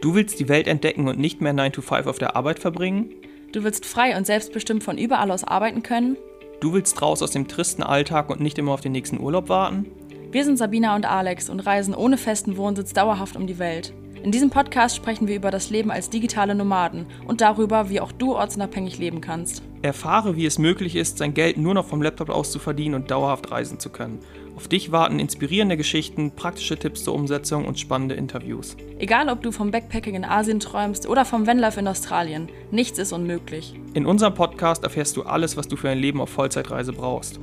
Du willst die Welt entdecken und nicht mehr 9 to 5 auf der Arbeit verbringen? Du willst frei und selbstbestimmt von überall aus arbeiten können? Du willst raus aus dem tristen Alltag und nicht immer auf den nächsten Urlaub warten? Wir sind Sabina und Alex und reisen ohne festen Wohnsitz dauerhaft um die Welt. In diesem Podcast sprechen wir über das Leben als digitale Nomaden und darüber, wie auch du ortsunabhängig leben kannst. Erfahre, wie es möglich ist, sein Geld nur noch vom Laptop aus zu verdienen und dauerhaft reisen zu können. Auf dich warten inspirierende Geschichten, praktische Tipps zur Umsetzung und spannende Interviews. Egal, ob du vom Backpacking in Asien träumst oder vom Vanlife in Australien, nichts ist unmöglich. In unserem Podcast erfährst du alles, was du für ein Leben auf Vollzeitreise brauchst.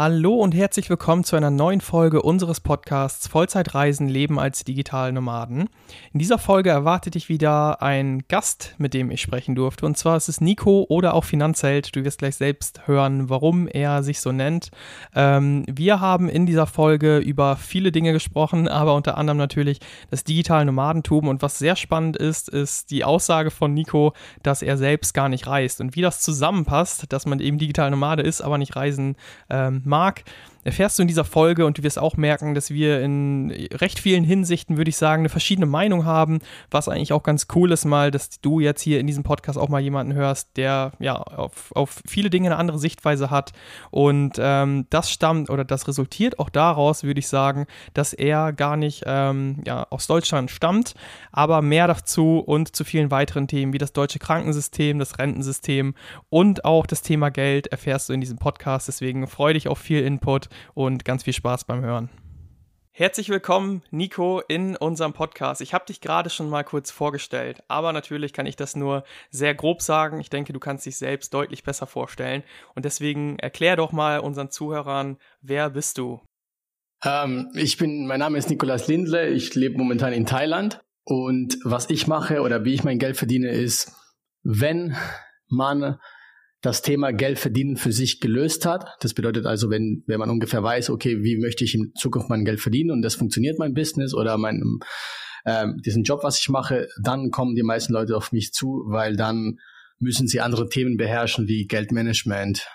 Hallo und herzlich willkommen zu einer neuen Folge unseres Podcasts Vollzeitreisen Leben als digitale Nomaden. In dieser Folge erwartet dich wieder ein Gast, mit dem ich sprechen durfte. Und zwar ist es Nico oder auch Finanzheld. Du wirst gleich selbst hören, warum er sich so nennt. Ähm, wir haben in dieser Folge über viele Dinge gesprochen, aber unter anderem natürlich das digitale Nomadentum. Und was sehr spannend ist, ist die Aussage von Nico, dass er selbst gar nicht reist. Und wie das zusammenpasst, dass man eben digital Nomade ist, aber nicht reisen ähm, mag, erfährst du in dieser Folge und du wirst auch merken, dass wir in recht vielen Hinsichten, würde ich sagen, eine verschiedene Meinung haben, was eigentlich auch ganz cool ist mal, dass du jetzt hier in diesem Podcast auch mal jemanden hörst, der ja auf, auf viele Dinge eine andere Sichtweise hat und ähm, das stammt oder das resultiert auch daraus, würde ich sagen, dass er gar nicht ähm, ja, aus Deutschland stammt, aber mehr dazu und zu vielen weiteren Themen wie das deutsche Krankensystem, das Rentensystem und auch das Thema Geld erfährst du in diesem Podcast. Deswegen freue dich auf viel Input und ganz viel Spaß beim Hören. Herzlich willkommen, Nico, in unserem Podcast. Ich habe dich gerade schon mal kurz vorgestellt, aber natürlich kann ich das nur sehr grob sagen. Ich denke, du kannst dich selbst deutlich besser vorstellen. Und deswegen erklär doch mal unseren Zuhörern, wer bist du? Ähm, ich bin, mein Name ist Nikolas Lindle. Ich lebe momentan in Thailand. Und was ich mache oder wie ich mein Geld verdiene, ist, wenn man das Thema Geld verdienen für sich gelöst hat. Das bedeutet also, wenn, wenn man ungefähr weiß, okay, wie möchte ich in Zukunft mein Geld verdienen und das funktioniert mein Business oder mein, ähm, diesen Job, was ich mache, dann kommen die meisten Leute auf mich zu, weil dann müssen sie andere Themen beherrschen wie Geldmanagement,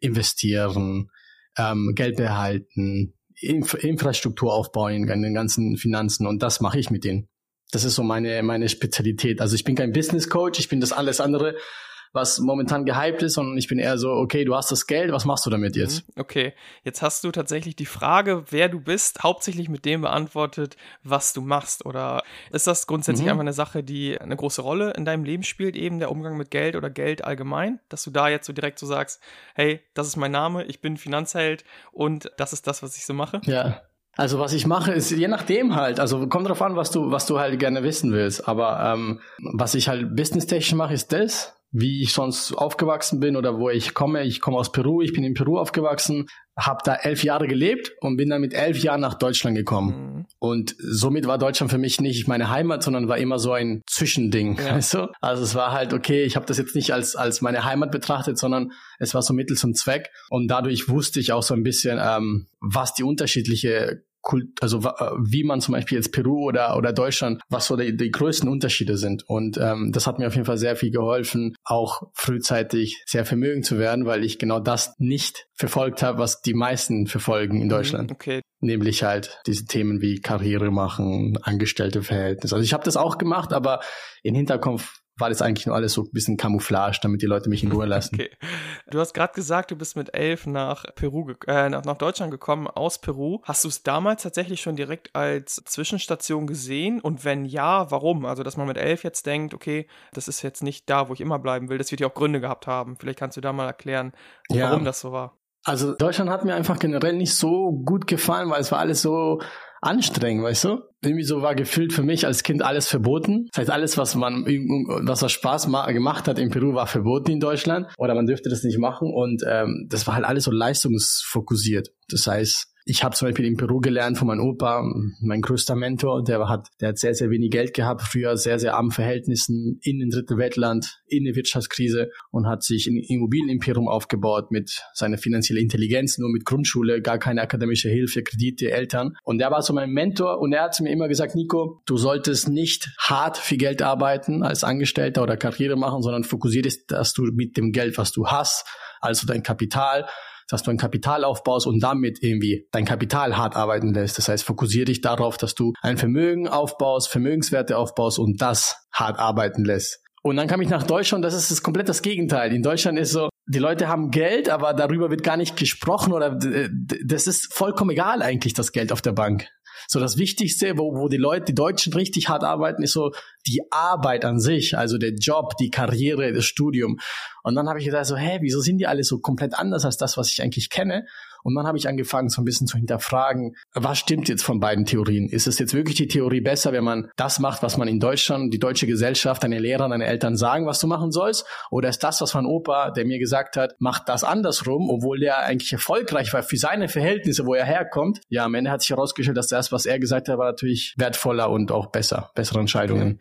investieren, ähm, Geld behalten, Inf Infrastruktur aufbauen in den ganzen Finanzen und das mache ich mit denen. Das ist so meine, meine Spezialität. Also ich bin kein Business Coach, ich bin das alles andere, was momentan gehypt ist, sondern ich bin eher so, okay, du hast das Geld, was machst du damit jetzt? Mhm, okay, jetzt hast du tatsächlich die Frage, wer du bist, hauptsächlich mit dem beantwortet, was du machst. Oder ist das grundsätzlich mhm. einfach eine Sache, die eine große Rolle in deinem Leben spielt, eben der Umgang mit Geld oder Geld allgemein, dass du da jetzt so direkt so sagst, hey, das ist mein Name, ich bin Finanzheld und das ist das, was ich so mache? Ja, also was ich mache, ist je nachdem halt. Also kommt drauf an, was du, was du halt gerne wissen willst. Aber ähm, was ich halt businesstechnisch mache, ist das wie ich sonst aufgewachsen bin oder wo ich komme. Ich komme aus Peru, ich bin in Peru aufgewachsen, habe da elf Jahre gelebt und bin dann mit elf Jahren nach Deutschland gekommen. Mhm. Und somit war Deutschland für mich nicht meine Heimat, sondern war immer so ein Zwischending. Ja. Weißt du? Also es war halt, okay, ich habe das jetzt nicht als, als meine Heimat betrachtet, sondern es war so Mittel zum Zweck. Und dadurch wusste ich auch so ein bisschen, ähm, was die unterschiedliche Kult, also äh, wie man zum Beispiel jetzt Peru oder, oder Deutschland, was so die, die größten Unterschiede sind. Und ähm, das hat mir auf jeden Fall sehr viel geholfen, auch frühzeitig sehr vermögend zu werden, weil ich genau das nicht verfolgt habe, was die meisten verfolgen in mhm, Deutschland. Okay. Nämlich halt diese Themen wie Karriere machen, Angestellteverhältnis. Also ich habe das auch gemacht, aber in Hinterkopf war das eigentlich nur alles so ein bisschen Camouflage, damit die Leute mich in Ruhe lassen. Okay. Du hast gerade gesagt, du bist mit elf nach Peru, äh, nach, nach Deutschland gekommen aus Peru. Hast du es damals tatsächlich schon direkt als Zwischenstation gesehen? Und wenn ja, warum? Also, dass man mit elf jetzt denkt, okay, das ist jetzt nicht da, wo ich immer bleiben will. Das wird ja auch Gründe gehabt haben. Vielleicht kannst du da mal erklären, warum ja. das so war. Also Deutschland hat mir einfach generell nicht so gut gefallen, weil es war alles so anstrengend, weißt du? Irgendwie so war gefühlt für mich als Kind alles verboten. Das heißt, alles, was man, was was Spaß gemacht hat in Peru, war verboten in Deutschland. Oder man dürfte das nicht machen. Und ähm, das war halt alles so leistungsfokussiert. Das heißt, ich habe zum Beispiel in Peru gelernt von meinem Opa, mein größter Mentor, der hat, der hat sehr, sehr wenig Geld gehabt, früher sehr, sehr armen Verhältnissen in den dritten Weltland, in der Wirtschaftskrise und hat sich ein Immobilienimperium aufgebaut mit seiner finanziellen Intelligenz, nur mit Grundschule, gar keine akademische Hilfe, Kredite, Eltern. Und der war so mein Mentor und er hat mir immer gesagt, Nico, du solltest nicht hart für Geld arbeiten als Angestellter oder Karriere machen, sondern fokussiert ist, dass du mit dem Geld, was du hast, also dein Kapital, dass du ein Kapital aufbaust und damit irgendwie dein Kapital hart arbeiten lässt. Das heißt, fokussiere dich darauf, dass du ein Vermögen aufbaust, Vermögenswerte aufbaust und das hart arbeiten lässt. Und dann kam ich nach Deutschland, das ist das komplett das Gegenteil. In Deutschland ist so, die Leute haben Geld, aber darüber wird gar nicht gesprochen oder das ist vollkommen egal eigentlich, das Geld auf der Bank. So das Wichtigste, wo, wo die Leute, die Deutschen richtig hart arbeiten, ist so die Arbeit an sich, also der Job, die Karriere, das Studium. Und dann habe ich gedacht so, hä, wieso sind die alle so komplett anders als das, was ich eigentlich kenne? Und dann habe ich angefangen, so ein bisschen zu hinterfragen, was stimmt jetzt von beiden Theorien? Ist es jetzt wirklich die Theorie besser, wenn man das macht, was man in Deutschland, die deutsche Gesellschaft, deine Lehrer, deine Eltern sagen, was du machen sollst? Oder ist das, was mein Opa, der mir gesagt hat, macht das andersrum, obwohl der eigentlich erfolgreich war für seine Verhältnisse, wo er herkommt? Ja, am Ende hat sich herausgestellt, dass das, was er gesagt hat, war natürlich wertvoller und auch besser, bessere Entscheidungen. Okay.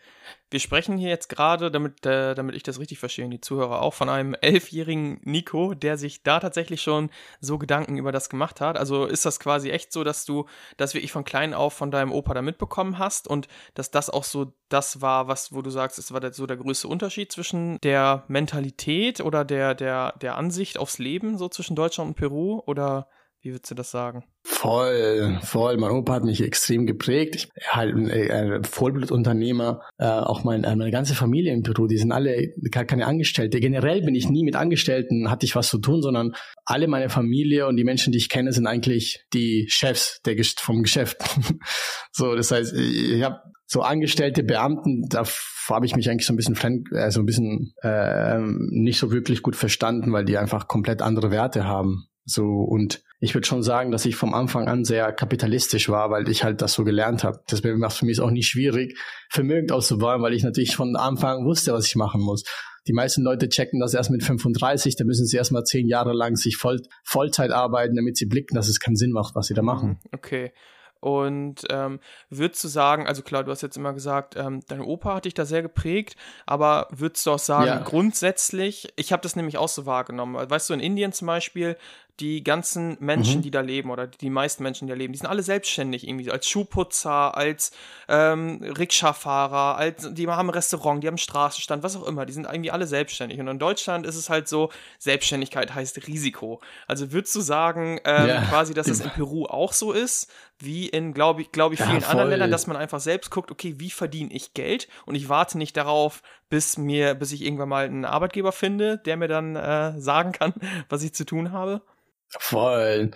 Wir sprechen hier jetzt gerade, damit, äh, damit ich das richtig verstehe und die Zuhörer auch, von einem elfjährigen Nico, der sich da tatsächlich schon so Gedanken über das gemacht hat. Also ist das quasi echt so, dass du das wirklich von klein auf von deinem Opa da mitbekommen hast und dass das auch so das war, was, wo du sagst, es war so der größte Unterschied zwischen der Mentalität oder der, der, der Ansicht aufs Leben, so zwischen Deutschland und Peru? Oder wie würdest du das sagen? Voll, voll. Mein Opa hat mich extrem geprägt. Ich halt ein, ein Vollblutunternehmer. Äh, auch mein, äh, meine ganze Familie in Peru, die sind alle keine Angestellte. Generell bin ich nie mit Angestellten, hatte ich was zu tun, sondern alle meine Familie und die Menschen, die ich kenne, sind eigentlich die Chefs der, vom Geschäft. so, das heißt, ich habe so angestellte Beamten, da habe ich mich eigentlich so ein bisschen fremd, also ein bisschen äh, nicht so wirklich gut verstanden, weil die einfach komplett andere Werte haben. So und ich würde schon sagen, dass ich vom Anfang an sehr kapitalistisch war, weil ich halt das so gelernt habe. Das macht für mich auch nicht schwierig, vermögend auszubauen, weil ich natürlich von Anfang wusste, was ich machen muss. Die meisten Leute checken das erst mit 35, da müssen sie erstmal zehn Jahre lang sich voll, Vollzeit arbeiten, damit sie blicken, dass es keinen Sinn macht, was sie da machen. Mhm, okay. Und ähm, würdest du sagen, also klar, du hast jetzt immer gesagt, ähm, dein Opa hat dich da sehr geprägt, aber würdest du auch sagen, ja. grundsätzlich, ich habe das nämlich auch so wahrgenommen. Weißt du, in Indien zum Beispiel, die ganzen Menschen, mhm. die da leben oder die meisten Menschen, die da leben, die sind alle selbstständig irgendwie, als Schuhputzer, als ähm, Rikscha-Fahrer, als, die haben ein Restaurant, die haben einen Straßenstand, was auch immer, die sind irgendwie alle selbstständig. Und in Deutschland ist es halt so, Selbstständigkeit heißt Risiko. Also würdest du sagen, ähm, ja. quasi, dass es in Peru auch so ist, wie in, glaube ich, glaube ich, vielen ja, anderen Ländern, dass man einfach selbst guckt, okay, wie verdiene ich Geld? Und ich warte nicht darauf, bis mir, bis ich irgendwann mal einen Arbeitgeber finde, der mir dann äh, sagen kann, was ich zu tun habe. Voll,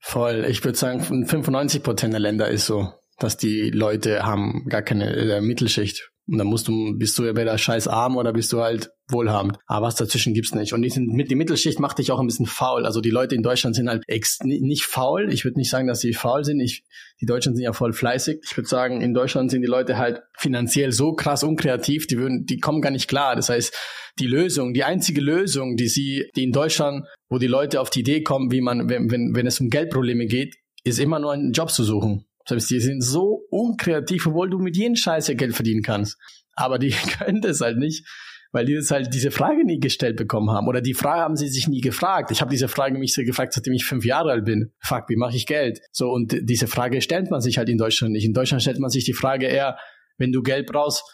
voll. Ich würde sagen, 95 Prozent der Länder ist so, dass die Leute haben gar keine äh, Mittelschicht. Und dann musst du, bist du entweder scheiß arm oder bist du halt wohlhabend. Aber was dazwischen gibt's nicht. Und die, die Mittelschicht macht dich auch ein bisschen faul. Also die Leute in Deutschland sind halt ex, nicht faul. Ich würde nicht sagen, dass sie faul sind. Ich, die Deutschen sind ja voll fleißig. Ich würde sagen, in Deutschland sind die Leute halt finanziell so krass unkreativ, die würden, die kommen gar nicht klar. Das heißt, die Lösung, die einzige Lösung, die sie, die in Deutschland, wo die Leute auf die Idee kommen, wie man, wenn, wenn, wenn es um Geldprobleme geht, ist immer nur einen Job zu suchen. Heißt, die sind so unkreativ, obwohl du mit jedem Scheiß ja Geld verdienen kannst. Aber die können das halt nicht, weil die das halt diese Frage nie gestellt bekommen haben. Oder die Frage haben sie sich nie gefragt. Ich habe diese Frage mich so gefragt, seitdem ich fünf Jahre alt bin. Fuck, wie mache ich Geld? So, und diese Frage stellt man sich halt in Deutschland nicht. In Deutschland stellt man sich die Frage eher, wenn du Geld brauchst,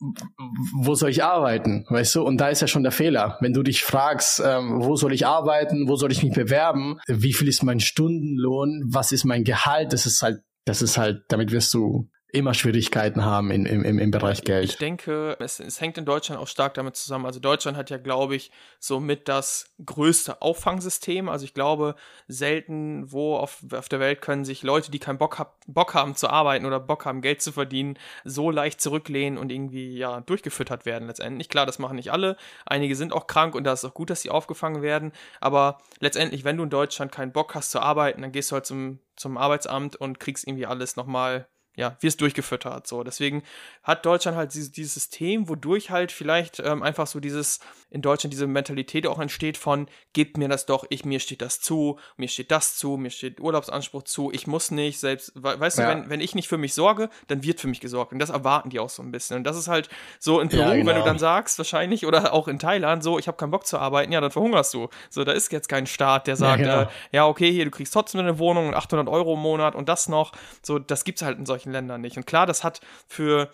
wo soll ich arbeiten, weißt du? Und da ist ja schon der Fehler. Wenn du dich fragst, ähm, wo soll ich arbeiten, wo soll ich mich bewerben, wie viel ist mein Stundenlohn, was ist mein Gehalt, das ist halt, das ist halt, damit wirst du immer Schwierigkeiten haben in, im, im Bereich Geld. Ich denke, es, es hängt in Deutschland auch stark damit zusammen. Also Deutschland hat ja, glaube ich, somit das größte Auffangsystem. Also ich glaube, selten wo auf, auf der Welt können sich Leute, die keinen Bock, hab, Bock haben zu arbeiten oder Bock haben, Geld zu verdienen, so leicht zurücklehnen und irgendwie ja durchgefüttert werden letztendlich. Klar, das machen nicht alle. Einige sind auch krank und da ist auch gut, dass sie aufgefangen werden. Aber letztendlich, wenn du in Deutschland keinen Bock hast zu arbeiten, dann gehst du halt zum, zum Arbeitsamt und kriegst irgendwie alles nochmal ja, wie es durchgefüttert So, deswegen hat Deutschland halt dieses, dieses System, wodurch halt vielleicht ähm, einfach so dieses in Deutschland diese Mentalität auch entsteht von gebt mir das doch, ich mir steht das zu, mir steht das zu, mir steht Urlaubsanspruch zu, ich muss nicht selbst, weißt ja. du, wenn, wenn ich nicht für mich sorge, dann wird für mich gesorgt und das erwarten die auch so ein bisschen und das ist halt so in Peru, ja, genau. wenn du dann sagst wahrscheinlich oder auch in Thailand so, ich habe keinen Bock zu arbeiten, ja, dann verhungerst du. So, da ist jetzt kein Staat, der sagt, ja, genau. äh, ja okay, hier du kriegst trotzdem eine Wohnung und 800 Euro im Monat und das noch. So, das gibt's halt in solchen solchen Ländern nicht. Und klar, das hat für,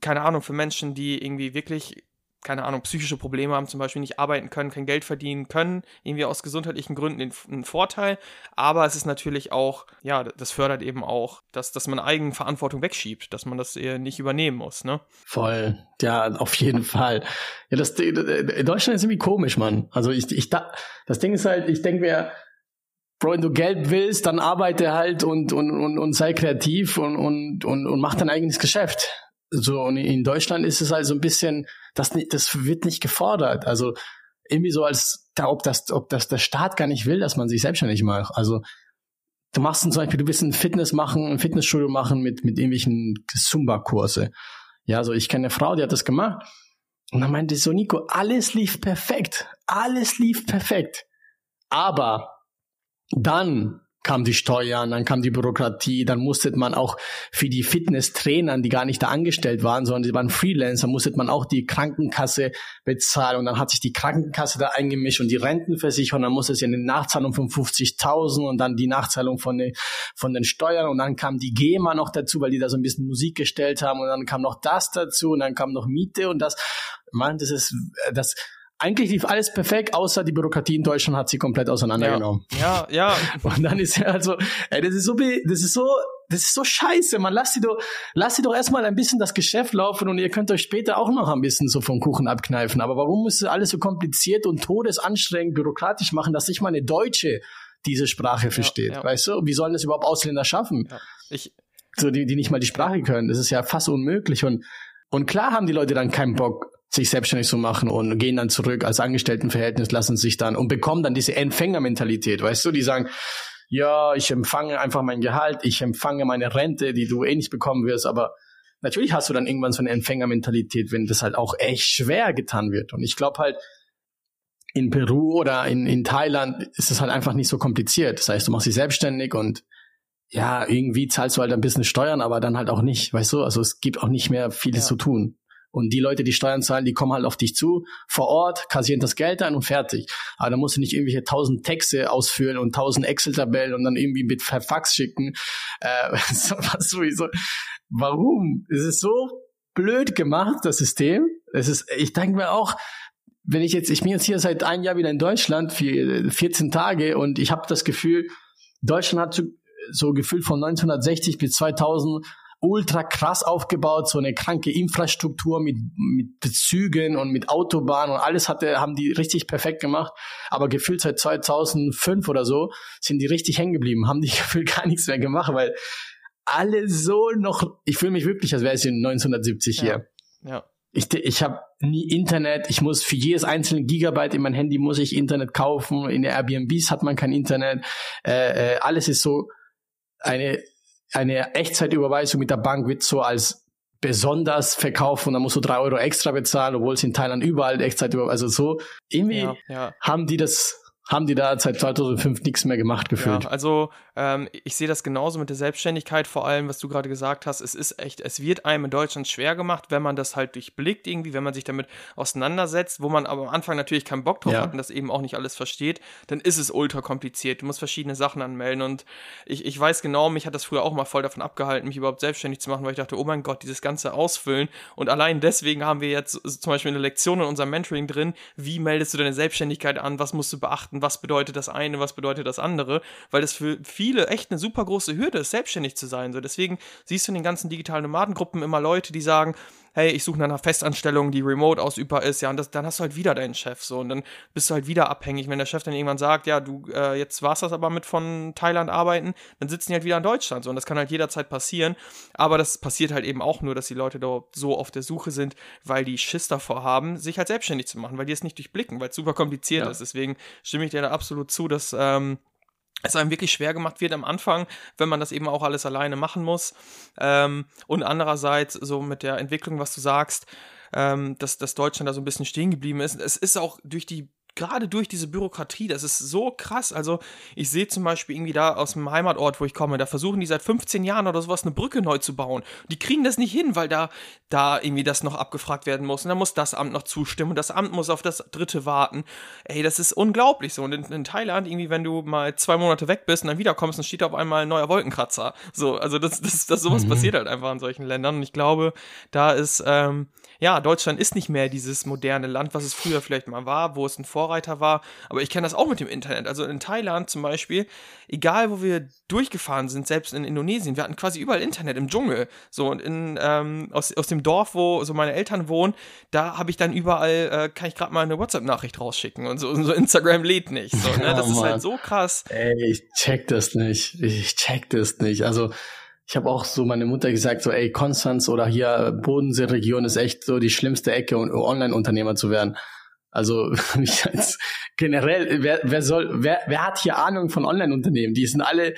keine Ahnung, für Menschen, die irgendwie wirklich keine Ahnung, psychische Probleme haben, zum Beispiel nicht arbeiten können, kein Geld verdienen können, irgendwie aus gesundheitlichen Gründen einen Vorteil. Aber es ist natürlich auch, ja, das fördert eben auch, dass, dass man Eigenverantwortung wegschiebt, dass man das eher nicht übernehmen muss, ne? Voll. Ja, auf jeden Fall. Ja, das, Deutschland ist irgendwie komisch, Mann. Also ich, ich, das Ding ist halt, ich denke mir, Bro, wenn du Geld willst, dann arbeite halt und, und, und, und sei kreativ und, und, und, und mach dein eigenes Geschäft. So, und in Deutschland ist es halt so ein bisschen, das, das wird nicht gefordert. Also irgendwie so als, ob das, ob das der Staat gar nicht will, dass man sich selbstständig macht. Also du machst zum Beispiel, du willst ein Fitness machen, ein Fitnessstudio machen mit, mit irgendwelchen Zumba-Kurse. Ja, also ich kenne eine Frau, die hat das gemacht. Und dann meinte so, Nico, alles lief perfekt. Alles lief perfekt. Aber dann kam die Steuern, dann kam die Bürokratie, dann musste man auch für die Fitnesstrainern, die gar nicht da angestellt waren, sondern die waren Freelancer, musste man auch die Krankenkasse bezahlen. Und dann hat sich die Krankenkasse da eingemischt und die Rentenversicherung, dann musste es ja eine Nachzahlung von 50.000 und dann die Nachzahlung von, den, von den Steuern. Und dann kam die GEMA noch dazu, weil die da so ein bisschen Musik gestellt haben. Und dann kam noch das dazu. Und dann kam noch Miete und das, man, das ist, das, eigentlich lief alles perfekt, außer die Bürokratie in Deutschland hat sie komplett auseinandergenommen. Ja, ja. ja. Und dann ist er also, ey, das ist so, das ist so, das ist so scheiße, man. Lasst sie doch, lasst sie doch erstmal ein bisschen das Geschäft laufen und ihr könnt euch später auch noch ein bisschen so vom Kuchen abkneifen. Aber warum muss alles so kompliziert und todesanstrengend bürokratisch machen, dass nicht mal eine Deutsche diese Sprache versteht? Ja, ja. Weißt du? Wie sollen das überhaupt Ausländer schaffen? Ja. Ich, so, die, die nicht mal die Sprache können. Das ist ja fast unmöglich und, und klar haben die Leute dann keinen Bock, sich selbstständig zu machen und gehen dann zurück als Angestelltenverhältnis, lassen sich dann und bekommen dann diese Empfängermentalität, weißt du, die sagen, ja, ich empfange einfach mein Gehalt, ich empfange meine Rente, die du eh nicht bekommen wirst, aber natürlich hast du dann irgendwann so eine Empfängermentalität, wenn das halt auch echt schwer getan wird. Und ich glaube halt, in Peru oder in, in Thailand ist es halt einfach nicht so kompliziert. Das heißt, du machst dich selbstständig und ja, irgendwie zahlst du halt ein bisschen Steuern, aber dann halt auch nicht, weißt du? Also es gibt auch nicht mehr vieles ja. zu tun. Und die Leute, die Steuern zahlen, die kommen halt auf dich zu, vor Ort, kassieren das Geld ein und fertig. Aber da musst du nicht irgendwelche tausend Texte ausfüllen und tausend Excel-Tabellen und dann irgendwie mit Fax schicken. Äh, was sowieso. Warum? Es ist so blöd gemacht, das System. Es ist, ich denke mir auch, wenn ich jetzt, ich bin jetzt hier seit einem Jahr wieder in Deutschland, für 14 Tage und ich habe das Gefühl, Deutschland hat so, so gefühlt von 1960 bis 2000 ultra krass aufgebaut, so eine kranke Infrastruktur mit, mit Bezügen und mit Autobahnen und alles hatte, haben die richtig perfekt gemacht. Aber gefühlt seit 2005 oder so sind die richtig hängen geblieben, haben die gefühlt gar nichts mehr gemacht, weil alle so noch, ich fühle mich wirklich, als wäre es in 1970 hier. Ja. Ich, ich habe nie Internet. Ich muss für jedes einzelne Gigabyte in mein Handy muss ich Internet kaufen. In der Airbnbs hat man kein Internet. Äh, äh, alles ist so eine eine Echtzeitüberweisung mit der Bank wird so als besonders verkauft und dann musst du drei Euro extra bezahlen, obwohl es in Thailand überall Echtzeitüberweisung, also so irgendwie ja, ja. haben die das haben die da seit 2005 nichts mehr gemacht gefühlt. Ja, also ähm, ich sehe das genauso mit der Selbstständigkeit, vor allem, was du gerade gesagt hast. Es ist echt, es wird einem in Deutschland schwer gemacht, wenn man das halt durchblickt irgendwie, wenn man sich damit auseinandersetzt, wo man aber am Anfang natürlich keinen Bock drauf ja. hat und das eben auch nicht alles versteht, dann ist es ultra kompliziert. Du musst verschiedene Sachen anmelden und ich, ich weiß genau, mich hat das früher auch mal voll davon abgehalten, mich überhaupt selbstständig zu machen, weil ich dachte, oh mein Gott, dieses ganze Ausfüllen und allein deswegen haben wir jetzt zum Beispiel eine Lektion in unserem Mentoring drin, wie meldest du deine Selbstständigkeit an, was musst du beachten, beachten, was bedeutet das eine, was bedeutet das andere, weil das für viele echt eine super große Hürde ist, selbstständig zu sein. So, deswegen siehst du in den ganzen digitalen Nomadengruppen immer Leute, die sagen, hey, ich suche nach einer Festanstellung, die remote ausübbar ist, ja, und das, dann hast du halt wieder deinen Chef so und dann bist du halt wieder abhängig. Wenn der Chef dann irgendwann sagt, ja, du, äh, jetzt war's das aber mit von Thailand arbeiten, dann sitzen die halt wieder in Deutschland so und das kann halt jederzeit passieren. Aber das passiert halt eben auch nur, dass die Leute da so auf der Suche sind, weil die Schiss davor haben, sich halt selbstständig zu machen, weil die es nicht durchblicken, weil es super kompliziert ja. ist. Deswegen stimme ich dir da absolut zu, dass ähm, es einem wirklich schwer gemacht wird am Anfang, wenn man das eben auch alles alleine machen muss. Ähm, und andererseits so mit der Entwicklung, was du sagst, ähm, dass, dass Deutschland da so ein bisschen stehen geblieben ist. Es ist auch durch die gerade durch diese Bürokratie, das ist so krass. Also ich sehe zum Beispiel irgendwie da aus dem Heimatort, wo ich komme, da versuchen die seit 15 Jahren oder sowas eine Brücke neu zu bauen. Die kriegen das nicht hin, weil da, da irgendwie das noch abgefragt werden muss. Und dann muss das Amt noch zustimmen und das Amt muss auf das dritte warten. Ey, das ist unglaublich so. Und in, in Thailand, irgendwie, wenn du mal zwei Monate weg bist und dann wiederkommst, dann steht da auf einmal ein neuer Wolkenkratzer. So, also das, das, das sowas mhm. passiert halt einfach in solchen Ländern. Und ich glaube, da ist, ähm, ja, Deutschland ist nicht mehr dieses moderne Land, was es früher vielleicht mal war, wo es ein Vorreiter war. Aber ich kenne das auch mit dem Internet. Also in Thailand zum Beispiel, egal wo wir durchgefahren sind, selbst in Indonesien, wir hatten quasi überall Internet im Dschungel. So und in, ähm, aus, aus dem Dorf, wo so meine Eltern wohnen, da habe ich dann überall, äh, kann ich gerade mal eine WhatsApp-Nachricht rausschicken und so, und so Instagram lädt nicht. So, ne? Das oh, ist halt so krass. Ey, ich check das nicht. Ich check das nicht. Also ich habe auch so meine Mutter gesagt, so ey, Konstanz oder hier Bodensee-Region ist echt so die schlimmste Ecke, um Online-Unternehmer zu werden. Also generell, wer, wer soll, wer, wer hat hier Ahnung von Online-Unternehmen? Die sind alle,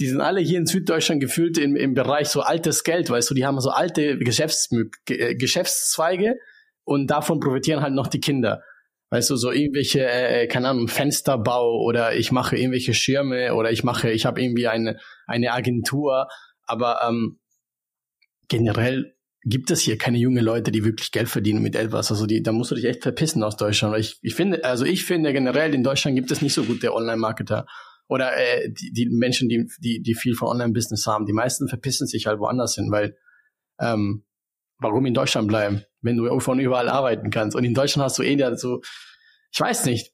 die sind alle hier in Süddeutschland gefühlt im, im Bereich so altes Geld, weißt du, die haben so alte Geschäfts, äh, Geschäftszweige und davon profitieren halt noch die Kinder. Weißt du, so irgendwelche, äh, keine Ahnung, Fensterbau oder ich mache irgendwelche Schirme oder ich mache, ich habe irgendwie eine, eine Agentur aber ähm, generell gibt es hier keine junge Leute, die wirklich Geld verdienen mit etwas. Also die, da musst du dich echt verpissen aus Deutschland. Ich, ich finde, also ich finde generell in Deutschland gibt es nicht so gute Online-Marketer oder äh, die, die Menschen, die, die, die viel von Online-Business haben. Die meisten verpissen sich halt woanders hin, weil ähm, warum in Deutschland bleiben, wenn du von überall arbeiten kannst? Und in Deutschland hast du eh so, ich weiß nicht,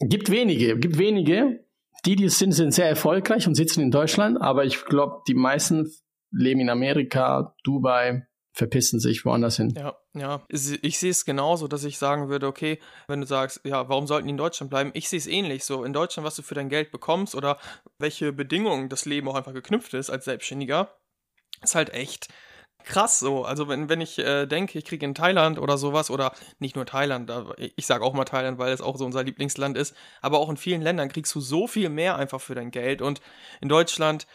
gibt wenige, gibt wenige, die, die es sind, sind sehr erfolgreich und sitzen in Deutschland, aber ich glaube, die meisten leben in Amerika, Dubai, verpissen sich woanders hin. Ja, ja. Ich sehe es genauso, dass ich sagen würde, okay, wenn du sagst, ja, warum sollten die in Deutschland bleiben? Ich sehe es ähnlich so. In Deutschland, was du für dein Geld bekommst oder welche Bedingungen das Leben auch einfach geknüpft ist als Selbstständiger, ist halt echt krass so. Also wenn, wenn ich äh, denke, ich kriege in Thailand oder sowas, oder nicht nur Thailand, ich sage auch mal Thailand, weil es auch so unser Lieblingsland ist, aber auch in vielen Ländern kriegst du so viel mehr einfach für dein Geld. Und in Deutschland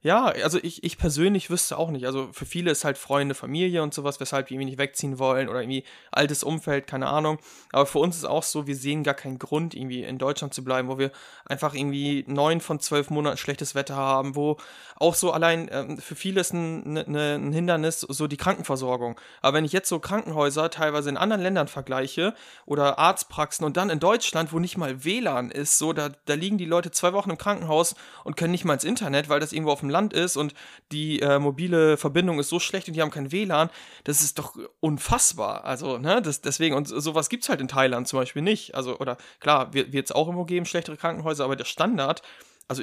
ja, also ich, ich persönlich wüsste auch nicht. Also für viele ist halt Freunde, Familie und sowas, weshalb die irgendwie nicht wegziehen wollen oder irgendwie altes Umfeld, keine Ahnung. Aber für uns ist auch so, wir sehen gar keinen Grund, irgendwie in Deutschland zu bleiben, wo wir einfach irgendwie neun von zwölf Monaten schlechtes Wetter haben, wo auch so allein ähm, für viele ist ein, ne, ne, ein Hindernis so die Krankenversorgung. Aber wenn ich jetzt so Krankenhäuser teilweise in anderen Ländern vergleiche oder Arztpraxen und dann in Deutschland, wo nicht mal WLAN ist, so da, da liegen die Leute zwei Wochen im Krankenhaus und können nicht mal ins Internet, weil das irgendwo auf dem dem Land ist und die äh, mobile Verbindung ist so schlecht und die haben kein WLAN, das ist doch unfassbar. Also, ne, das, deswegen, und sowas gibt es halt in Thailand zum Beispiel nicht. Also, oder klar, wird es auch immer geben, schlechtere Krankenhäuser, aber der Standard, also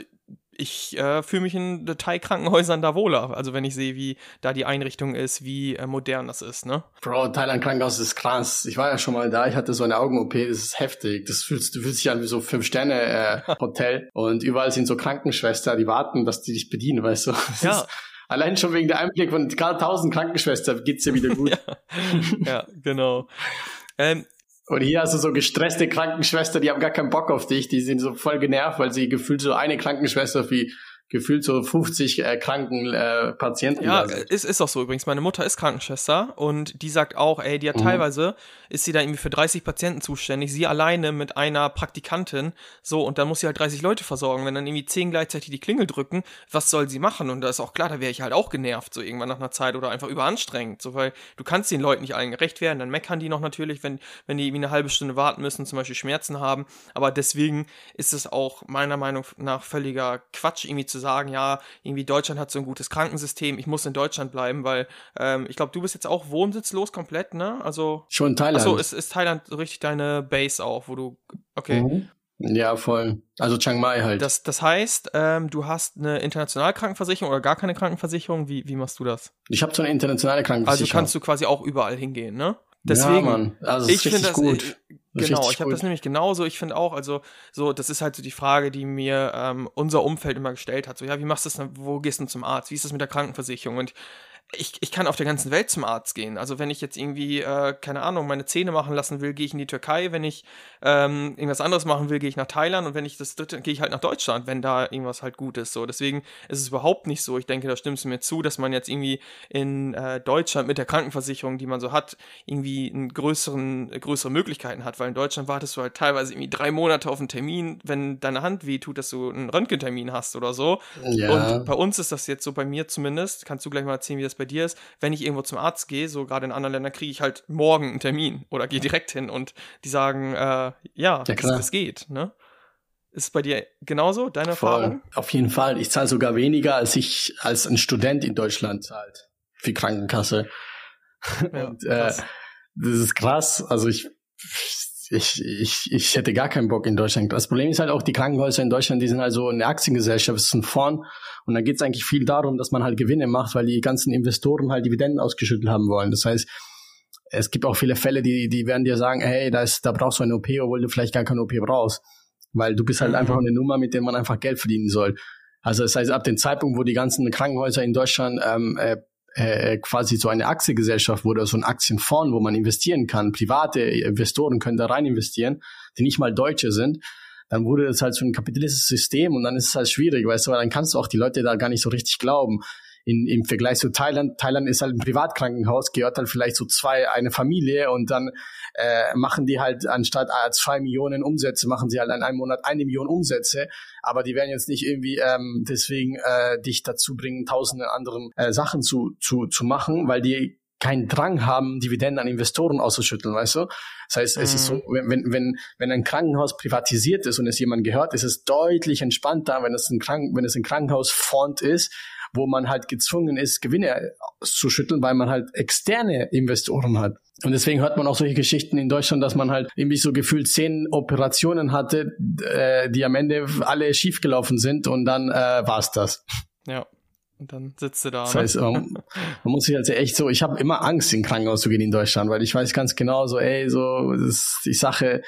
ich äh, fühle mich in Thai-Krankenhäusern da wohler. Also wenn ich sehe, wie da die Einrichtung ist, wie äh, modern das ist, ne? Bro, Thailand Krankenhaus ist krass. Ich war ja schon mal da, ich hatte so eine Augen-OP, das ist heftig. Das fühlst, du fühlst dich an wie so Fünf-Sterne-Hotel. Äh, und überall sind so Krankenschwester, die warten, dass die dich bedienen, weißt du? Das ja. Ist, allein schon wegen der Einblick von gerade tausend Krankenschwestern geht's dir wieder gut. ja. ja, genau. Ähm, und hier hast du so gestresste Krankenschwester, die haben gar keinen Bock auf dich, die sind so voll genervt, weil sie gefühlt so eine Krankenschwester wie gefühlt so 50 äh, kranken äh, Patienten. Ja, ist, ist auch so übrigens. Meine Mutter ist Krankenschwester und die sagt auch, ey, die hat mhm. teilweise, ist sie da irgendwie für 30 Patienten zuständig, sie alleine mit einer Praktikantin, so, und dann muss sie halt 30 Leute versorgen. Wenn dann irgendwie 10 gleichzeitig die Klingel drücken, was soll sie machen? Und da ist auch klar, da wäre ich halt auch genervt, so irgendwann nach einer Zeit oder einfach überanstrengend, so, weil du kannst den Leuten nicht allen gerecht werden, dann meckern die noch natürlich, wenn, wenn die irgendwie eine halbe Stunde warten müssen, zum Beispiel Schmerzen haben, aber deswegen ist es auch meiner Meinung nach völliger Quatsch, irgendwie zu zu sagen, ja, irgendwie Deutschland hat so ein gutes Krankensystem, ich muss in Deutschland bleiben, weil ähm, ich glaube, du bist jetzt auch wohnsitzlos komplett, ne? Also schon in Thailand. Achso, ist, ist Thailand so richtig deine Base auch, wo du okay. Mhm. Ja, voll. Also Chiang Mai halt. Das, das heißt, ähm, du hast eine internationale Krankenversicherung oder gar keine Krankenversicherung. Wie, wie machst du das? Ich habe so eine internationale Krankenversicherung. Also kannst du quasi auch überall hingehen, ne? Deswegen, ja. Also ich finde das gut. Äh, genau, ich habe das nämlich genauso. Ich finde auch, also so, das ist halt so die Frage, die mir ähm, unser Umfeld immer gestellt hat. So, ja, wie machst du das? Wo gehst du zum Arzt? Wie ist das mit der Krankenversicherung? Und ich, ich kann auf der ganzen Welt zum Arzt gehen. Also wenn ich jetzt irgendwie, äh, keine Ahnung, meine Zähne machen lassen will, gehe ich in die Türkei. Wenn ich ähm, irgendwas anderes machen will, gehe ich nach Thailand. Und wenn ich das dritte, gehe ich halt nach Deutschland, wenn da irgendwas halt gut ist. So, deswegen ist es überhaupt nicht so. Ich denke, da stimmst du mir zu, dass man jetzt irgendwie in äh, Deutschland mit der Krankenversicherung, die man so hat, irgendwie einen größeren, größere Möglichkeiten hat. Weil in Deutschland wartest du halt teilweise irgendwie drei Monate auf einen Termin, wenn deine Hand weh tut, dass du einen Röntgentermin hast oder so. Ja. Und bei uns ist das jetzt so, bei mir zumindest, kannst du gleich mal erzählen, wie das bei dir ist, wenn ich irgendwo zum Arzt gehe, so gerade in anderen Ländern, kriege ich halt morgen einen Termin oder gehe direkt hin und die sagen, äh, ja, ja das, das, geht, ne? Ist es bei dir genauso, deine Voll. Erfahrung? Auf jeden Fall. Ich zahle sogar weniger, als ich als ein Student in Deutschland zahlt für Krankenkasse. Ja, und, äh, das ist krass. Also ich ich, ich, ich hätte gar keinen Bock in Deutschland. Das Problem ist halt auch, die Krankenhäuser in Deutschland, die sind also eine Aktiengesellschaft, das ist ein Fonds. Und da geht es eigentlich viel darum, dass man halt Gewinne macht, weil die ganzen Investoren halt Dividenden ausgeschüttet haben wollen. Das heißt, es gibt auch viele Fälle, die, die werden dir sagen, hey, da, ist, da brauchst du eine OP, obwohl du vielleicht gar keine OP brauchst. Weil du bist halt mhm. einfach eine Nummer, mit der man einfach Geld verdienen soll. Also das heißt, ab dem Zeitpunkt, wo die ganzen Krankenhäuser in Deutschland ähm, äh, äh, quasi so eine Aktiengesellschaft wurde, so ein Aktienfonds, wo man investieren kann. Private Investoren können da rein investieren, die nicht mal Deutsche sind. Dann wurde das halt so ein kapitalistisches System und dann ist es halt schwierig, weißt du, weil dann kannst du auch die Leute da gar nicht so richtig glauben. In, im Vergleich zu Thailand, Thailand ist halt ein Privatkrankenhaus, gehört halt vielleicht so zwei, eine Familie und dann äh, machen die halt anstatt zwei Millionen Umsätze, machen sie halt in einem Monat eine Million Umsätze, aber die werden jetzt nicht irgendwie ähm, deswegen äh, dich dazu bringen, tausende anderen äh, Sachen zu, zu, zu machen, weil die keinen Drang haben, Dividenden an Investoren auszuschütteln, weißt du? Das heißt, es ist so, mhm. wenn, wenn, wenn ein Krankenhaus privatisiert ist und es jemand gehört, ist es deutlich entspannter, wenn es ein, Kranken, wenn es ein Krankenhausfond ist, wo man halt gezwungen ist, Gewinne zu schütteln, weil man halt externe Investoren hat. Und deswegen hört man auch solche Geschichten in Deutschland, dass man halt irgendwie so gefühlt zehn Operationen hatte, äh, die am Ende alle schiefgelaufen sind und dann äh, war's das. Ja. Und dann sitzt du da. Das ne? heißt, man, man muss sich also echt so, ich habe immer Angst, in Krankenhaus zu gehen in Deutschland, weil ich weiß ganz genau, so, ey, so, das ist die Sache,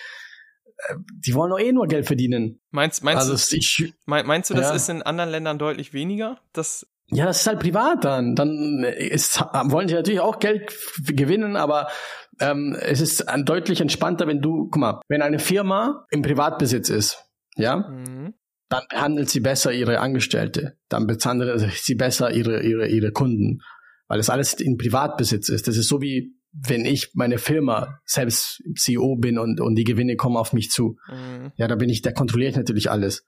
äh, die wollen doch eh nur Geld verdienen. Meinst, meinst, also, du, ich, meinst du, das ja. ist in anderen Ländern deutlich weniger? Das ja, das ist halt privat dann. Dann ist, wollen die natürlich auch Geld gewinnen, aber ähm, es ist deutlich entspannter, wenn du, guck mal, wenn eine Firma im Privatbesitz ist, ja, mhm. Dann behandelt sie besser ihre Angestellte, dann behandelt sie besser ihre, ihre, ihre Kunden, weil es alles in Privatbesitz ist. Das ist so wie wenn ich meine Firma selbst CEO bin und, und die Gewinne kommen auf mich zu. Mhm. Ja, da bin ich, da kontrolliere ich natürlich alles.